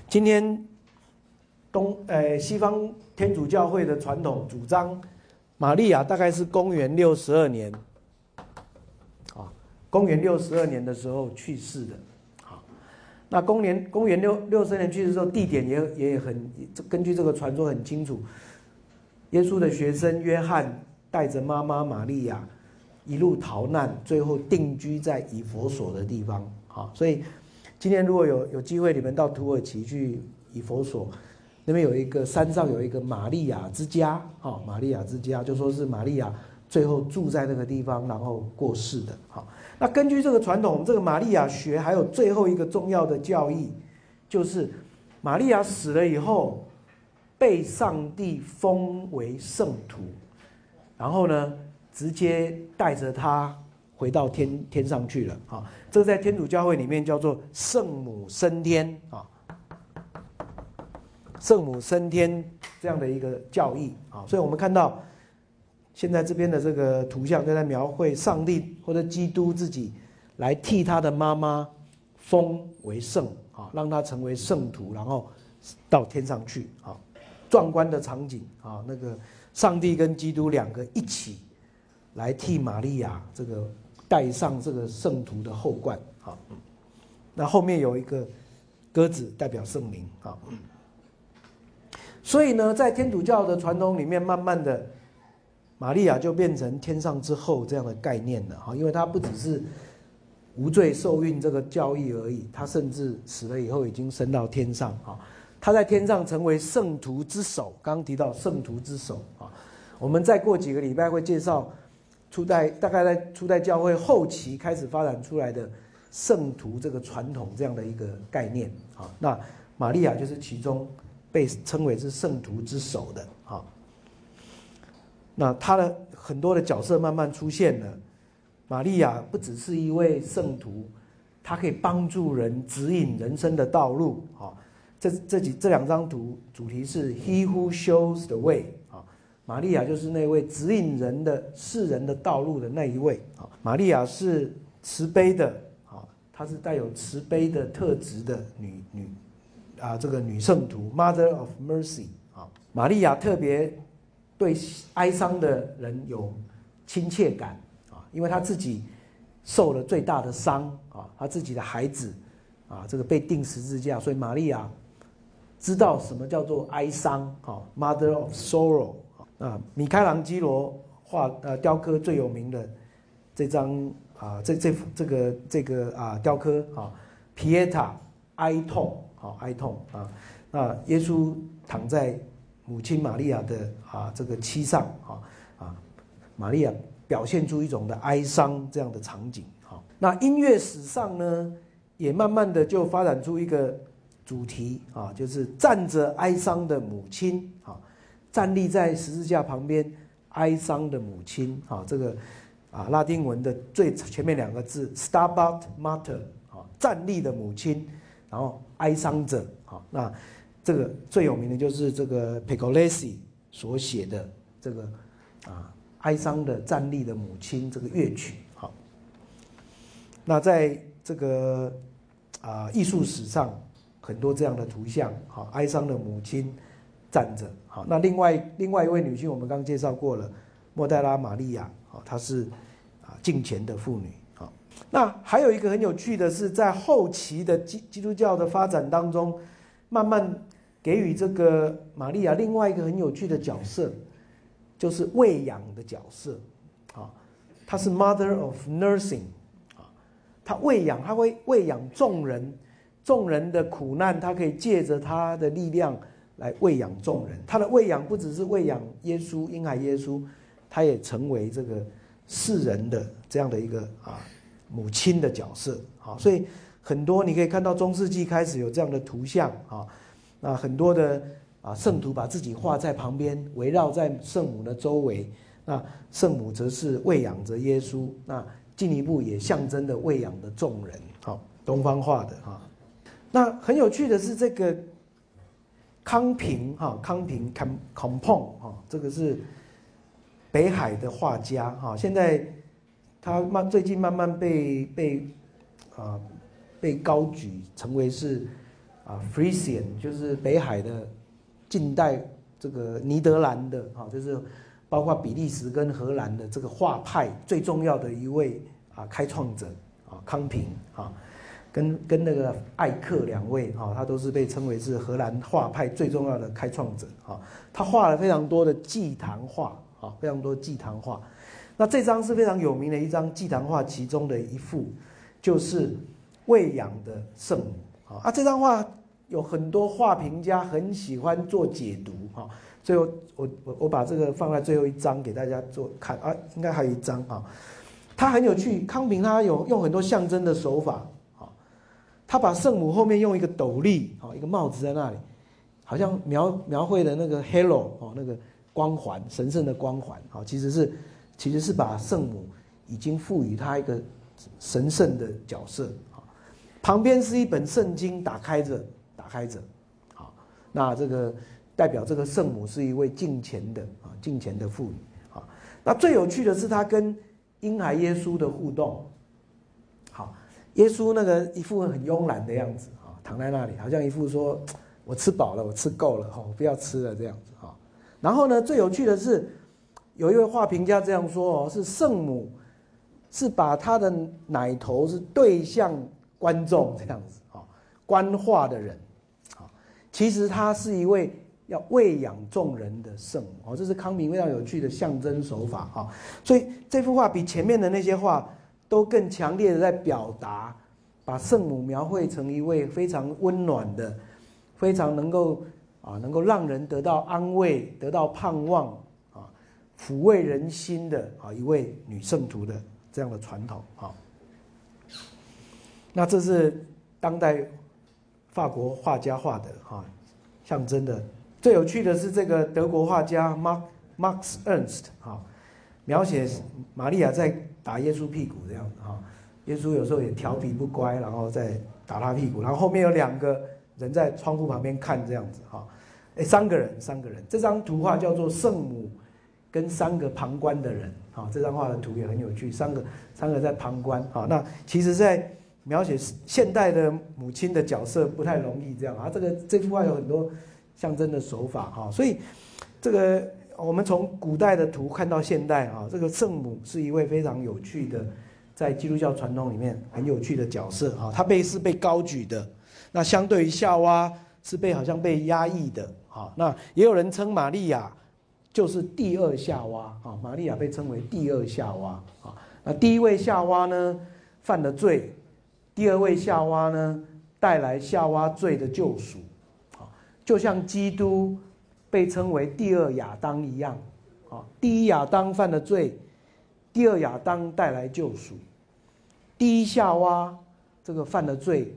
今天东呃西方天主教会的传统主张，玛利亚大概是公元六十二年，啊，公元六十二年的时候去世的，那公元公元六六十年去世时候，地点也也很根据这个传说很清楚，耶稣的学生约翰。带着妈妈玛利亚一路逃难，最后定居在以佛所的地方。啊，所以今天如果有有机会，你们到土耳其去以佛所，那边有一个山上有一个玛利亚之家。啊，玛利亚之家就说是玛利亚最后住在那个地方，然后过世的。好，那根据这个传统，这个玛利亚学还有最后一个重要的教义，就是玛利亚死了以后，被上帝封为圣徒。然后呢，直接带着他回到天天上去了好！这个在天主教会里面叫做圣母升天啊，圣母升天这样的一个教义啊。所以我们看到现在这边的这个图像，就在描绘上帝或者基督自己来替他的妈妈封为圣啊，让他成为圣徒，然后到天上去啊，壮观的场景啊，那个。上帝跟基督两个一起来替玛利亚这个戴上这个圣徒的后冠，啊，那后面有一个鸽子代表圣灵，啊，所以呢，在天主教的传统里面，慢慢的玛利亚就变成天上之后这样的概念了，哈，因为她不只是无罪受孕这个教义而已，她甚至死了以后已经升到天上，哈。他在天上成为圣徒之首，刚刚提到圣徒之首啊，我们再过几个礼拜会介绍初代，大概在初代教会后期开始发展出来的圣徒这个传统这样的一个概念啊。那玛利亚就是其中被称为是圣徒之首的啊。那他的很多的角色慢慢出现了，玛利亚不只是一位圣徒，她可以帮助人指引人生的道路啊。这这几这两张图主题是 He who shows the way 啊，玛利亚就是那位指引人的世人的道路的那一位啊。玛利亚是慈悲的啊，她是带有慈悲的特质的女女啊，这个女圣徒 Mother of Mercy 啊。玛利亚特别对哀伤的人有亲切感啊，因为他自己受了最大的伤啊，他自己的孩子啊，这个被钉十字架，所以玛利亚。知道什么叫做哀伤啊？Mother of Sorrow 啊！米开朗基罗画呃雕刻最有名的这张啊，这这幅这个这个啊雕刻啊，皮耶塔哀痛啊哀痛啊！那耶稣躺在母亲玛利亚的啊这个膝上啊啊，玛利亚表现出一种的哀伤这样的场景啊。那音乐史上呢，也慢慢的就发展出一个。主题啊，就是站着哀伤的母亲啊，站立在十字架旁边哀伤的母亲啊，这个啊拉丁文的最前面两个字 “stabat mater” 啊，站立的母亲，然后哀伤者啊，那这个最有名的就是这个 Piccolesi 所写的这个啊哀伤的站立的母亲这个乐曲。好，那在这个啊艺术史上。很多这样的图像，好，哀伤的母亲站着，好，那另外另外一位女性，我们刚介绍过了，莫代拉玛利亚，好，她是啊敬虔的妇女，好，那还有一个很有趣的是，在后期的基基督教的发展当中，慢慢给予这个玛利亚另外一个很有趣的角色，就是喂养的角色，啊，她是 Mother of Nursing，啊，她喂养，她会喂养众人。众人的苦难，他可以借着他的力量来喂养众人。他的喂养不只是喂养耶稣婴孩耶稣，他也成为这个世人的这样的一个啊母亲的角色。好，所以很多你可以看到中世纪开始有这样的图像啊，那很多的啊圣徒把自己画在旁边，围绕在圣母的周围。那圣母则是喂养着耶稣，那进一步也象征的喂养的众人。好，东方画的哈。那很有趣的是，这个康平哈，康平 com compon 哈，这个是北海的画家哈，现在他慢最近慢慢被被啊被高举成为是啊 Frisian，就是北海的近代这个尼德兰的啊，就是包括比利时跟荷兰的这个画派最重要的一位啊开创者啊康平啊。跟跟那个艾克两位哈，他都是被称为是荷兰画派最重要的开创者哈。他画了非常多的祭坛画啊，非常多祭坛画。那这张是非常有名的一张祭坛画，其中的一幅就是喂养的圣母啊。这张画有很多画评家很喜欢做解读哈。最后我我我把这个放在最后一张给大家做看啊，应该还有一张啊。它很有趣，康平他有用很多象征的手法。啊他把圣母后面用一个斗笠，哦，一个帽子在那里，好像描描绘的那个 halo 哦，那个光环，神圣的光环，哦，其实是其实是把圣母已经赋予他一个神圣的角色，旁边是一本圣经打开着，打开着，好，那这个代表这个圣母是一位敬虔的啊，敬虔的妇女，啊，那最有趣的是他跟婴孩耶稣的互动。好耶稣那个一副很慵懒的样子啊，躺在那里，好像一副说：“我吃饱了，我吃够了，哈，不要吃了这样子哈。”然后呢，最有趣的是，有一位画评家这样说：“哦，是圣母是把她的奶头是对向观众这样子啊，观画的人啊，其实他是一位要喂养众人的圣母哦，这是康明非常有趣的象征手法啊。所以这幅画比前面的那些画。”都更强烈的在表达，把圣母描绘成一位非常温暖的、非常能够啊能够让人得到安慰、得到盼望啊抚慰人心的啊一位女圣徒的这样的传统啊。那这是当代法国画家画的哈象征的。最有趣的是这个德国画家 Mark Max Ernst 哈。描写玛利亚在打耶稣屁股这样子哈，耶稣有时候也调皮不乖，然后再打他屁股，然后后面有两个人在窗户旁边看这样子哈，哎，三个人，三个人，这张图画叫做圣母跟三个旁观的人啊，这张画的图也很有趣，三个三个在旁观啊，那其实在描写现代的母亲的角色不太容易这样啊，这个这幅画有很多象征的手法哈，所以这个。我们从古代的图看到现代啊，这个圣母是一位非常有趣的，在基督教传统里面很有趣的角色啊。她被是被高举的，那相对于夏娃是被好像被压抑的啊。那也有人称玛利亚就是第二夏娃啊，玛利亚被称为第二夏娃啊。那第一位夏娃呢犯了罪，第二位夏娃呢带来夏娃罪的救赎啊，就像基督。被称为第二亚当一样，啊，第一亚当犯了罪，第二亚当带来救赎，第一夏娃这个犯了罪，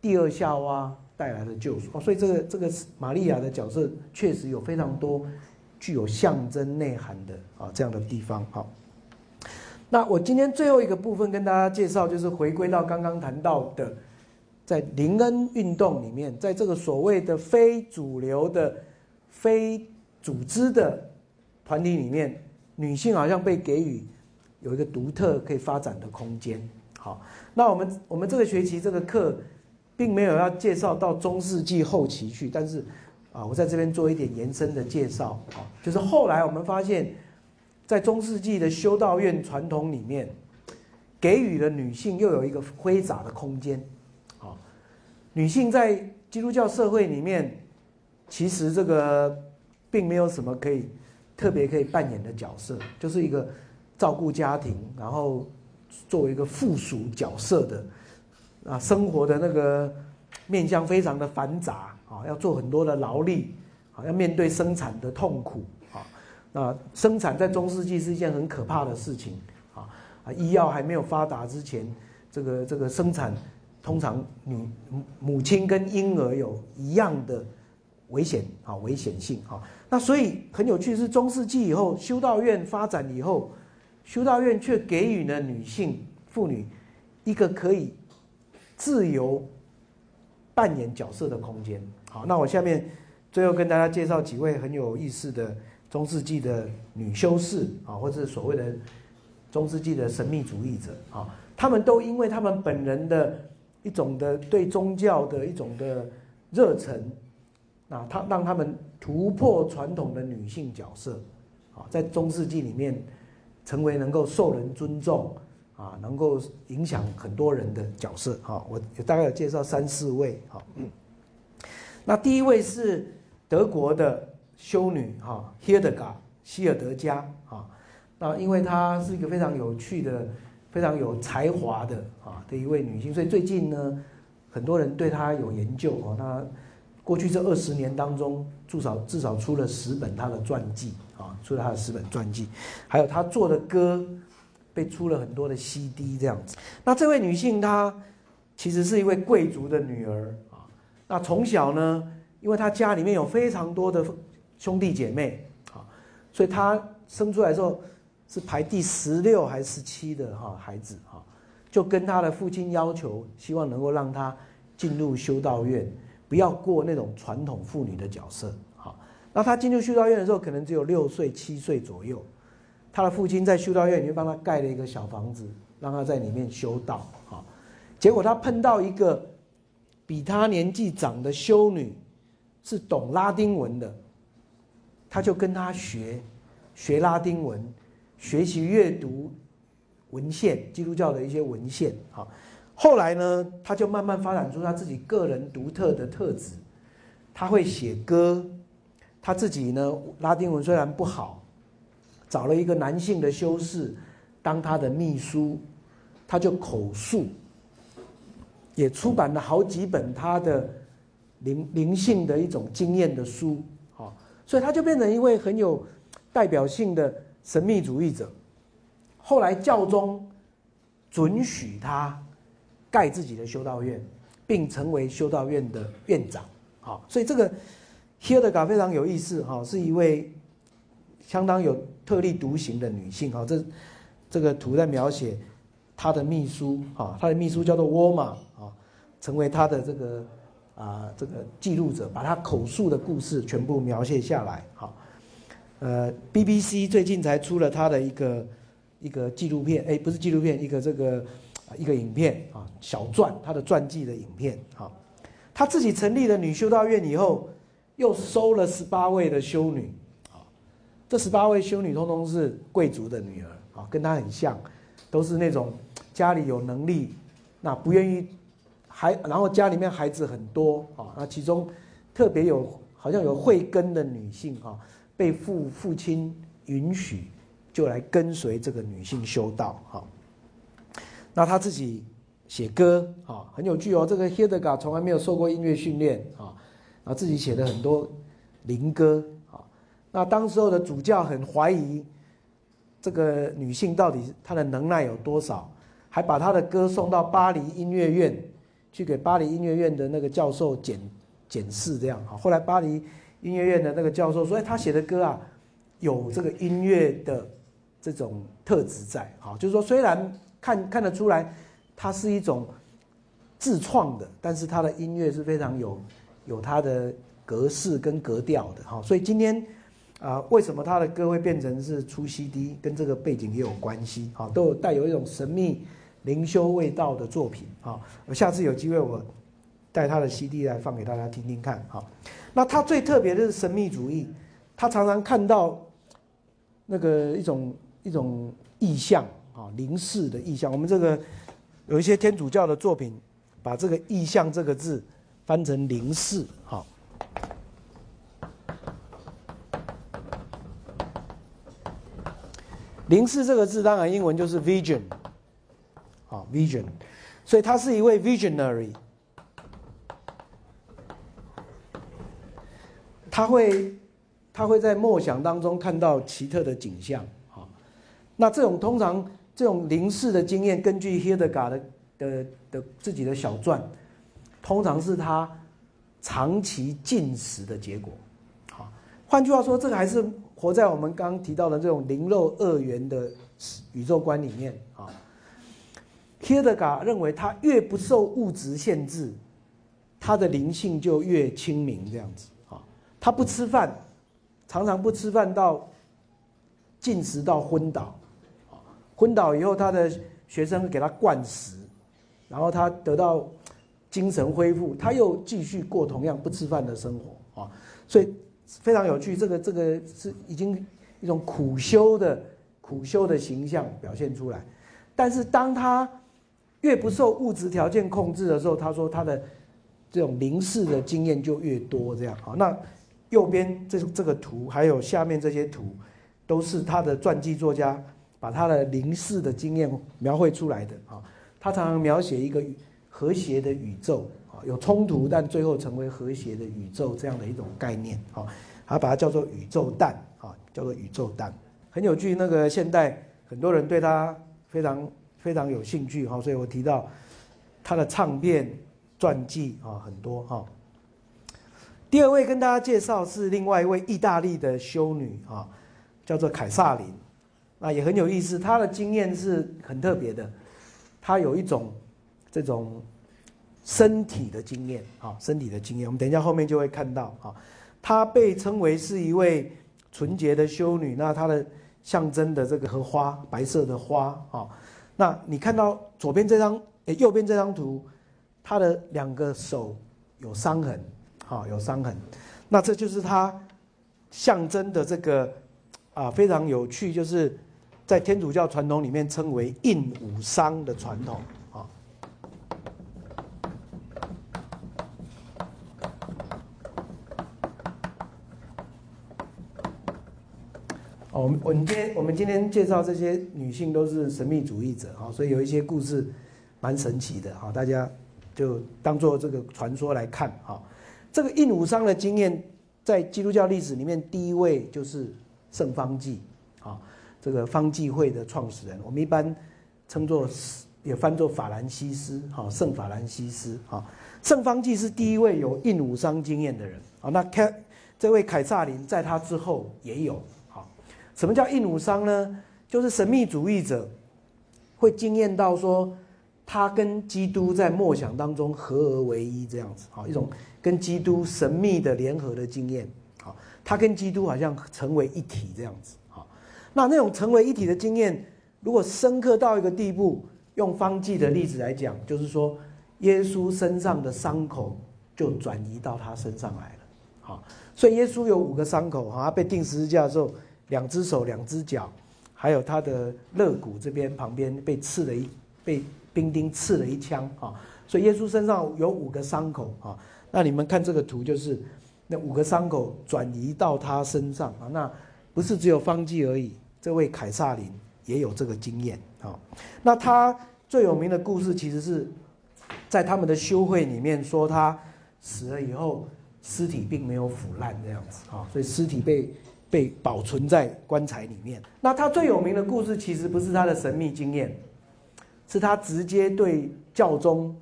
第二夏娃带来了救赎。哦，所以这个这个玛利亚的角色确实有非常多具有象征内涵的啊这样的地方。好，那我今天最后一个部分跟大家介绍，就是回归到刚刚谈到的，在灵恩运动里面，在这个所谓的非主流的。非组织的团体里面，女性好像被给予有一个独特可以发展的空间。好，那我们我们这个学期这个课，并没有要介绍到中世纪后期去，但是啊，我在这边做一点延伸的介绍。啊，就是后来我们发现，在中世纪的修道院传统里面，给予了女性又有一个挥洒的空间。啊，女性在基督教社会里面。其实这个并没有什么可以特别可以扮演的角色，就是一个照顾家庭，然后作为一个附属角色的啊，生活的那个面向非常的繁杂啊，要做很多的劳力啊，要面对生产的痛苦。那生产在中世纪是一件很可怕的事情啊啊，医药还没有发达之前，这个这个生产通常女母亲跟婴儿有一样的。危险啊，危险性啊，那所以很有趣是中世纪以后修道院发展以后，修道院却给予了女性妇女一个可以自由扮演角色的空间。好，那我下面最后跟大家介绍几位很有意思的中世纪的女修士啊，或者所谓的中世纪的神秘主义者啊，他们都因为他们本人的一种的对宗教的一种的热忱，啊，他让他们突破传统的女性角色，啊，在中世纪里面成为能够受人尊重啊，能够影响很多人的角色啊。我大概有介绍三四位啊，那第一位是德国的。修女哈，Hildegard 希尔德加啊，那因为她是一个非常有趣的、非常有才华的啊的一位女性，所以最近呢，很多人对她有研究哦。那过去这二十年当中，至少至少出了十本她的传记啊，出了她的十本传记，还有她做的歌被出了很多的 CD 这样子。那这位女性她其实是一位贵族的女儿啊，那从小呢，因为她家里面有非常多的。兄弟姐妹，啊，所以他生出来之后是排第十六还是十七的哈孩子哈，就跟他的父亲要求，希望能够让他进入修道院，不要过那种传统妇女的角色哈。那他进入修道院的时候，可能只有六岁七岁左右，他的父亲在修道院里面帮他盖了一个小房子，让他在里面修道哈。结果他碰到一个比他年纪长的修女，是懂拉丁文的。他就跟他学，学拉丁文，学习阅读文献，基督教的一些文献。好，后来呢，他就慢慢发展出他自己个人独特的特质。他会写歌，他自己呢，拉丁文虽然不好，找了一个男性的修士当他的秘书，他就口述，也出版了好几本他的灵灵性的一种经验的书。所以他就变成一位很有代表性的神秘主义者。后来教宗准许他盖自己的修道院，并成为修道院的院长。好，所以这个 Hilda 非常有意思哈，是一位相当有特立独行的女性。哈，这这个图在描写她的秘书哈，她的秘书叫做沃玛啊，成为她的这个。啊，这个记录者把他口述的故事全部描写下来。好，呃，BBC 最近才出了他的一个一个纪录片，哎，不是纪录片，一个这个一个影片啊，小传，他的传记的影片。好，他自己成立了女修道院以后，又收了十八位的修女。啊，这十八位修女通通是贵族的女儿，啊，跟他很像，都是那种家里有能力，那不愿意。还然后家里面孩子很多啊，那其中特别有好像有慧根的女性啊，被父父亲允许就来跟随这个女性修道哈。那他自己写歌啊，很有趣哦。这个 Hilda 从来没有受过音乐训练啊，然后自己写了很多灵歌啊。那当时候的主教很怀疑这个女性到底她的能耐有多少，还把她的歌送到巴黎音乐院。去给巴黎音乐院的那个教授检检视，这样哈。后来巴黎音乐院的那个教授说：“哎，他写的歌啊，有这个音乐的这种特质在，哈，就是说虽然看看得出来，它是一种自创的，但是他的音乐是非常有有它的格式跟格调的，哈。所以今天啊，为什么他的歌会变成是出 CD，跟这个背景也有关系，哈，都有带有一种神秘。”灵修味道的作品啊，我下次有机会我带他的 CD 来放给大家听听看啊。那他最特别的是神秘主义，他常常看到那个一种一种意象啊，灵视的意象。我们这个有一些天主教的作品，把这个意象这个字翻成灵视，哈。灵视这个字当然英文就是 vision。啊，vision，所以他是一位 visionary，他会他会在梦想当中看到奇特的景象啊。那这种通常这种灵视的经验，根据 Hilda 的的的自己的小传，通常是他长期进食的结果。好，换句话说，这个还是活在我们刚刚提到的这种灵肉二元的宇宙观里面啊。Hilda 认为，他越不受物质限制，他的灵性就越清明。这样子啊，他不吃饭，常常不吃饭到进食到昏倒，昏倒以后，他的学生给他灌食，然后他得到精神恢复，他又继续过同样不吃饭的生活啊，所以非常有趣。这个这个是已经一种苦修的苦修的形象表现出来，但是当他越不受物质条件控制的时候，他说他的这种凝视的经验就越多。这样好，那右边这这个图，还有下面这些图，都是他的传记作家把他的凝视的经验描绘出来的啊。他常常描写一个和谐的宇宙啊，有冲突但最后成为和谐的宇宙这样的一种概念啊。他把它叫做宇宙蛋啊，叫做宇宙蛋，很有趣。那个现代很多人对他非常。非常有兴趣哈，所以我提到他的唱片传记啊很多哈。第二位跟大家介绍是另外一位意大利的修女啊，叫做凯撒琳，那也很有意思。她的经验是很特别的，她有一种这种身体的经验啊，身体的经验。我们等一下后面就会看到啊，她被称为是一位纯洁的修女。那她的象征的这个荷花，白色的花啊。那你看到左边这张，诶，右边这张图，他的两个手有伤痕，好，有伤痕，那这就是他象征的这个啊，非常有趣，就是在天主教传统里面称为印武伤的传统。我们我们今天我们今天介绍这些女性都是神秘主义者啊，所以有一些故事蛮神奇的啊，大家就当做这个传说来看啊。这个印武商的经验在基督教历史里面第一位就是圣方济啊，这个方济会的创始人，我们一般称作也翻作法兰西斯哈，圣法兰西斯啊。圣方济是第一位有印武商经验的人啊。那凯这位凯撒琳在他之后也有。什么叫印武商呢？就是神秘主义者会惊艳到说，他跟基督在默想当中合而为一这样子，好一种跟基督神秘的联合的经验，好，他跟基督好像成为一体这样子，好，那那种成为一体的经验，如果深刻到一个地步，用方济的例子来讲，就是说耶稣身上的伤口就转移到他身上来了，好，所以耶稣有五个伤口，哈，被钉十字架的时候。两只手、两只脚，还有他的肋骨这边旁边被刺了一被兵丁刺了一枪啊，所以耶稣身上有五个伤口啊。那你们看这个图，就是那五个伤口转移到他身上啊。那不是只有方济而已，这位凯撒林也有这个经验啊。那他最有名的故事，其实是在他们的修会里面说，他死了以后，尸体并没有腐烂这样子啊，所以尸体被。被保存在棺材里面。那他最有名的故事，其实不是他的神秘经验，是他直接对教宗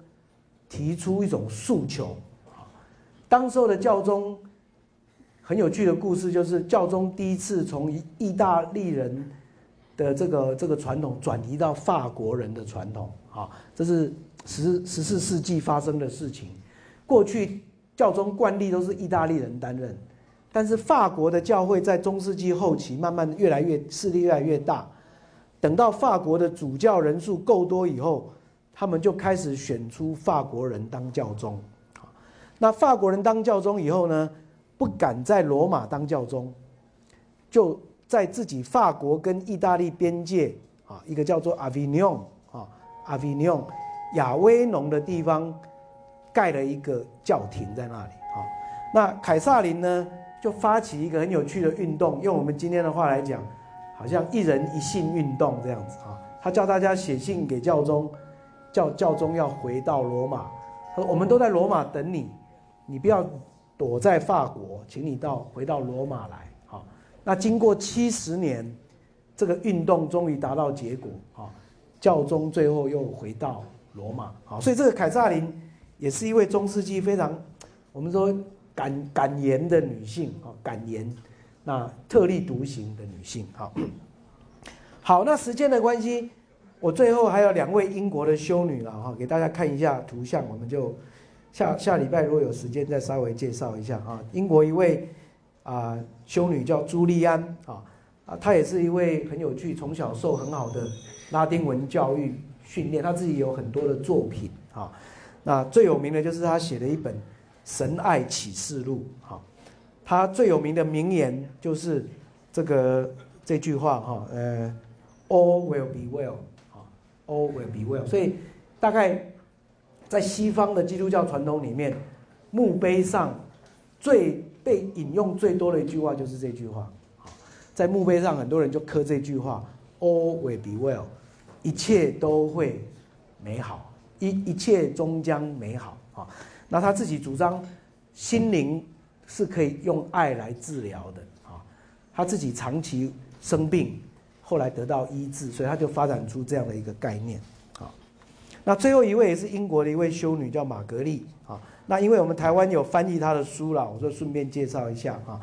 提出一种诉求。当时候的教宗很有趣的故事，就是教宗第一次从意大利人的这个这个传统转移到法国人的传统。啊，这是十十四世纪发生的事情。过去教宗惯例都是意大利人担任。但是法国的教会在中世纪后期慢慢越来越势力越来越大，等到法国的主教人数够多以后，他们就开始选出法国人当教宗。那法国人当教宗以后呢，不敢在罗马当教宗，就在自己法国跟意大利边界啊，一个叫做阿维尼翁啊，阿维尼翁亚威农的地方，盖了一个教廷在那里啊。那凯撒琳呢？就发起一个很有趣的运动，用我们今天的话来讲，好像一人一信运动这样子啊。他叫大家写信给教宗，叫教宗要回到罗马，说我们都在罗马等你，你不要躲在法国，请你到回到罗马来。好，那经过七十年，这个运动终于达到结果啊，教宗最后又回到罗马。好，所以这个凯撒琳也是一位中世纪非常，我们说。敢敢言的女性啊，敢言，那特立独行的女性，好，好，那时间的关系，我最后还有两位英国的修女了哈，给大家看一下图像，我们就下下礼拜如果有时间再稍微介绍一下啊。英国一位啊修女叫朱利安啊啊，她也是一位很有趣，从小受很好的拉丁文教育训练，她自己有很多的作品啊。那最有名的就是她写的一本《神爱启示录》哈。他最有名的名言就是这个这句话哈，呃，All will be well 啊，All will be well。所以大概在西方的基督教传统里面，墓碑上最被引用最多的一句话就是这句话。在墓碑上，很多人就刻这句话：“All will be well，一切都会美好，一一切终将美好。”啊，那他自己主张心灵是可以用爱来治疗的。啊，他自己长期生病，后来得到医治，所以他就发展出这样的一个概念。啊，那最后一位也是英国的一位修女，叫玛格丽。啊，那因为我们台湾有翻译她的书了，我就顺便介绍一下啊。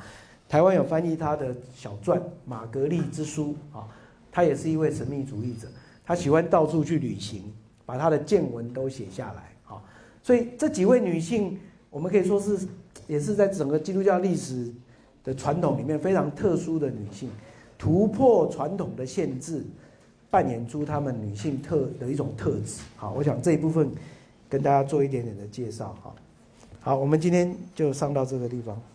台湾有翻译他的小传《玛格丽之书》啊，他也是一位神秘主义者，他喜欢到处去旅行，把他的见闻都写下来。所以这几位女性，我们可以说是也是在整个基督教历史的传统里面非常特殊的女性，突破传统的限制，扮演出她们女性特的一种特质。好，我想这一部分跟大家做一点点的介绍哈。好，我们今天就上到这个地方。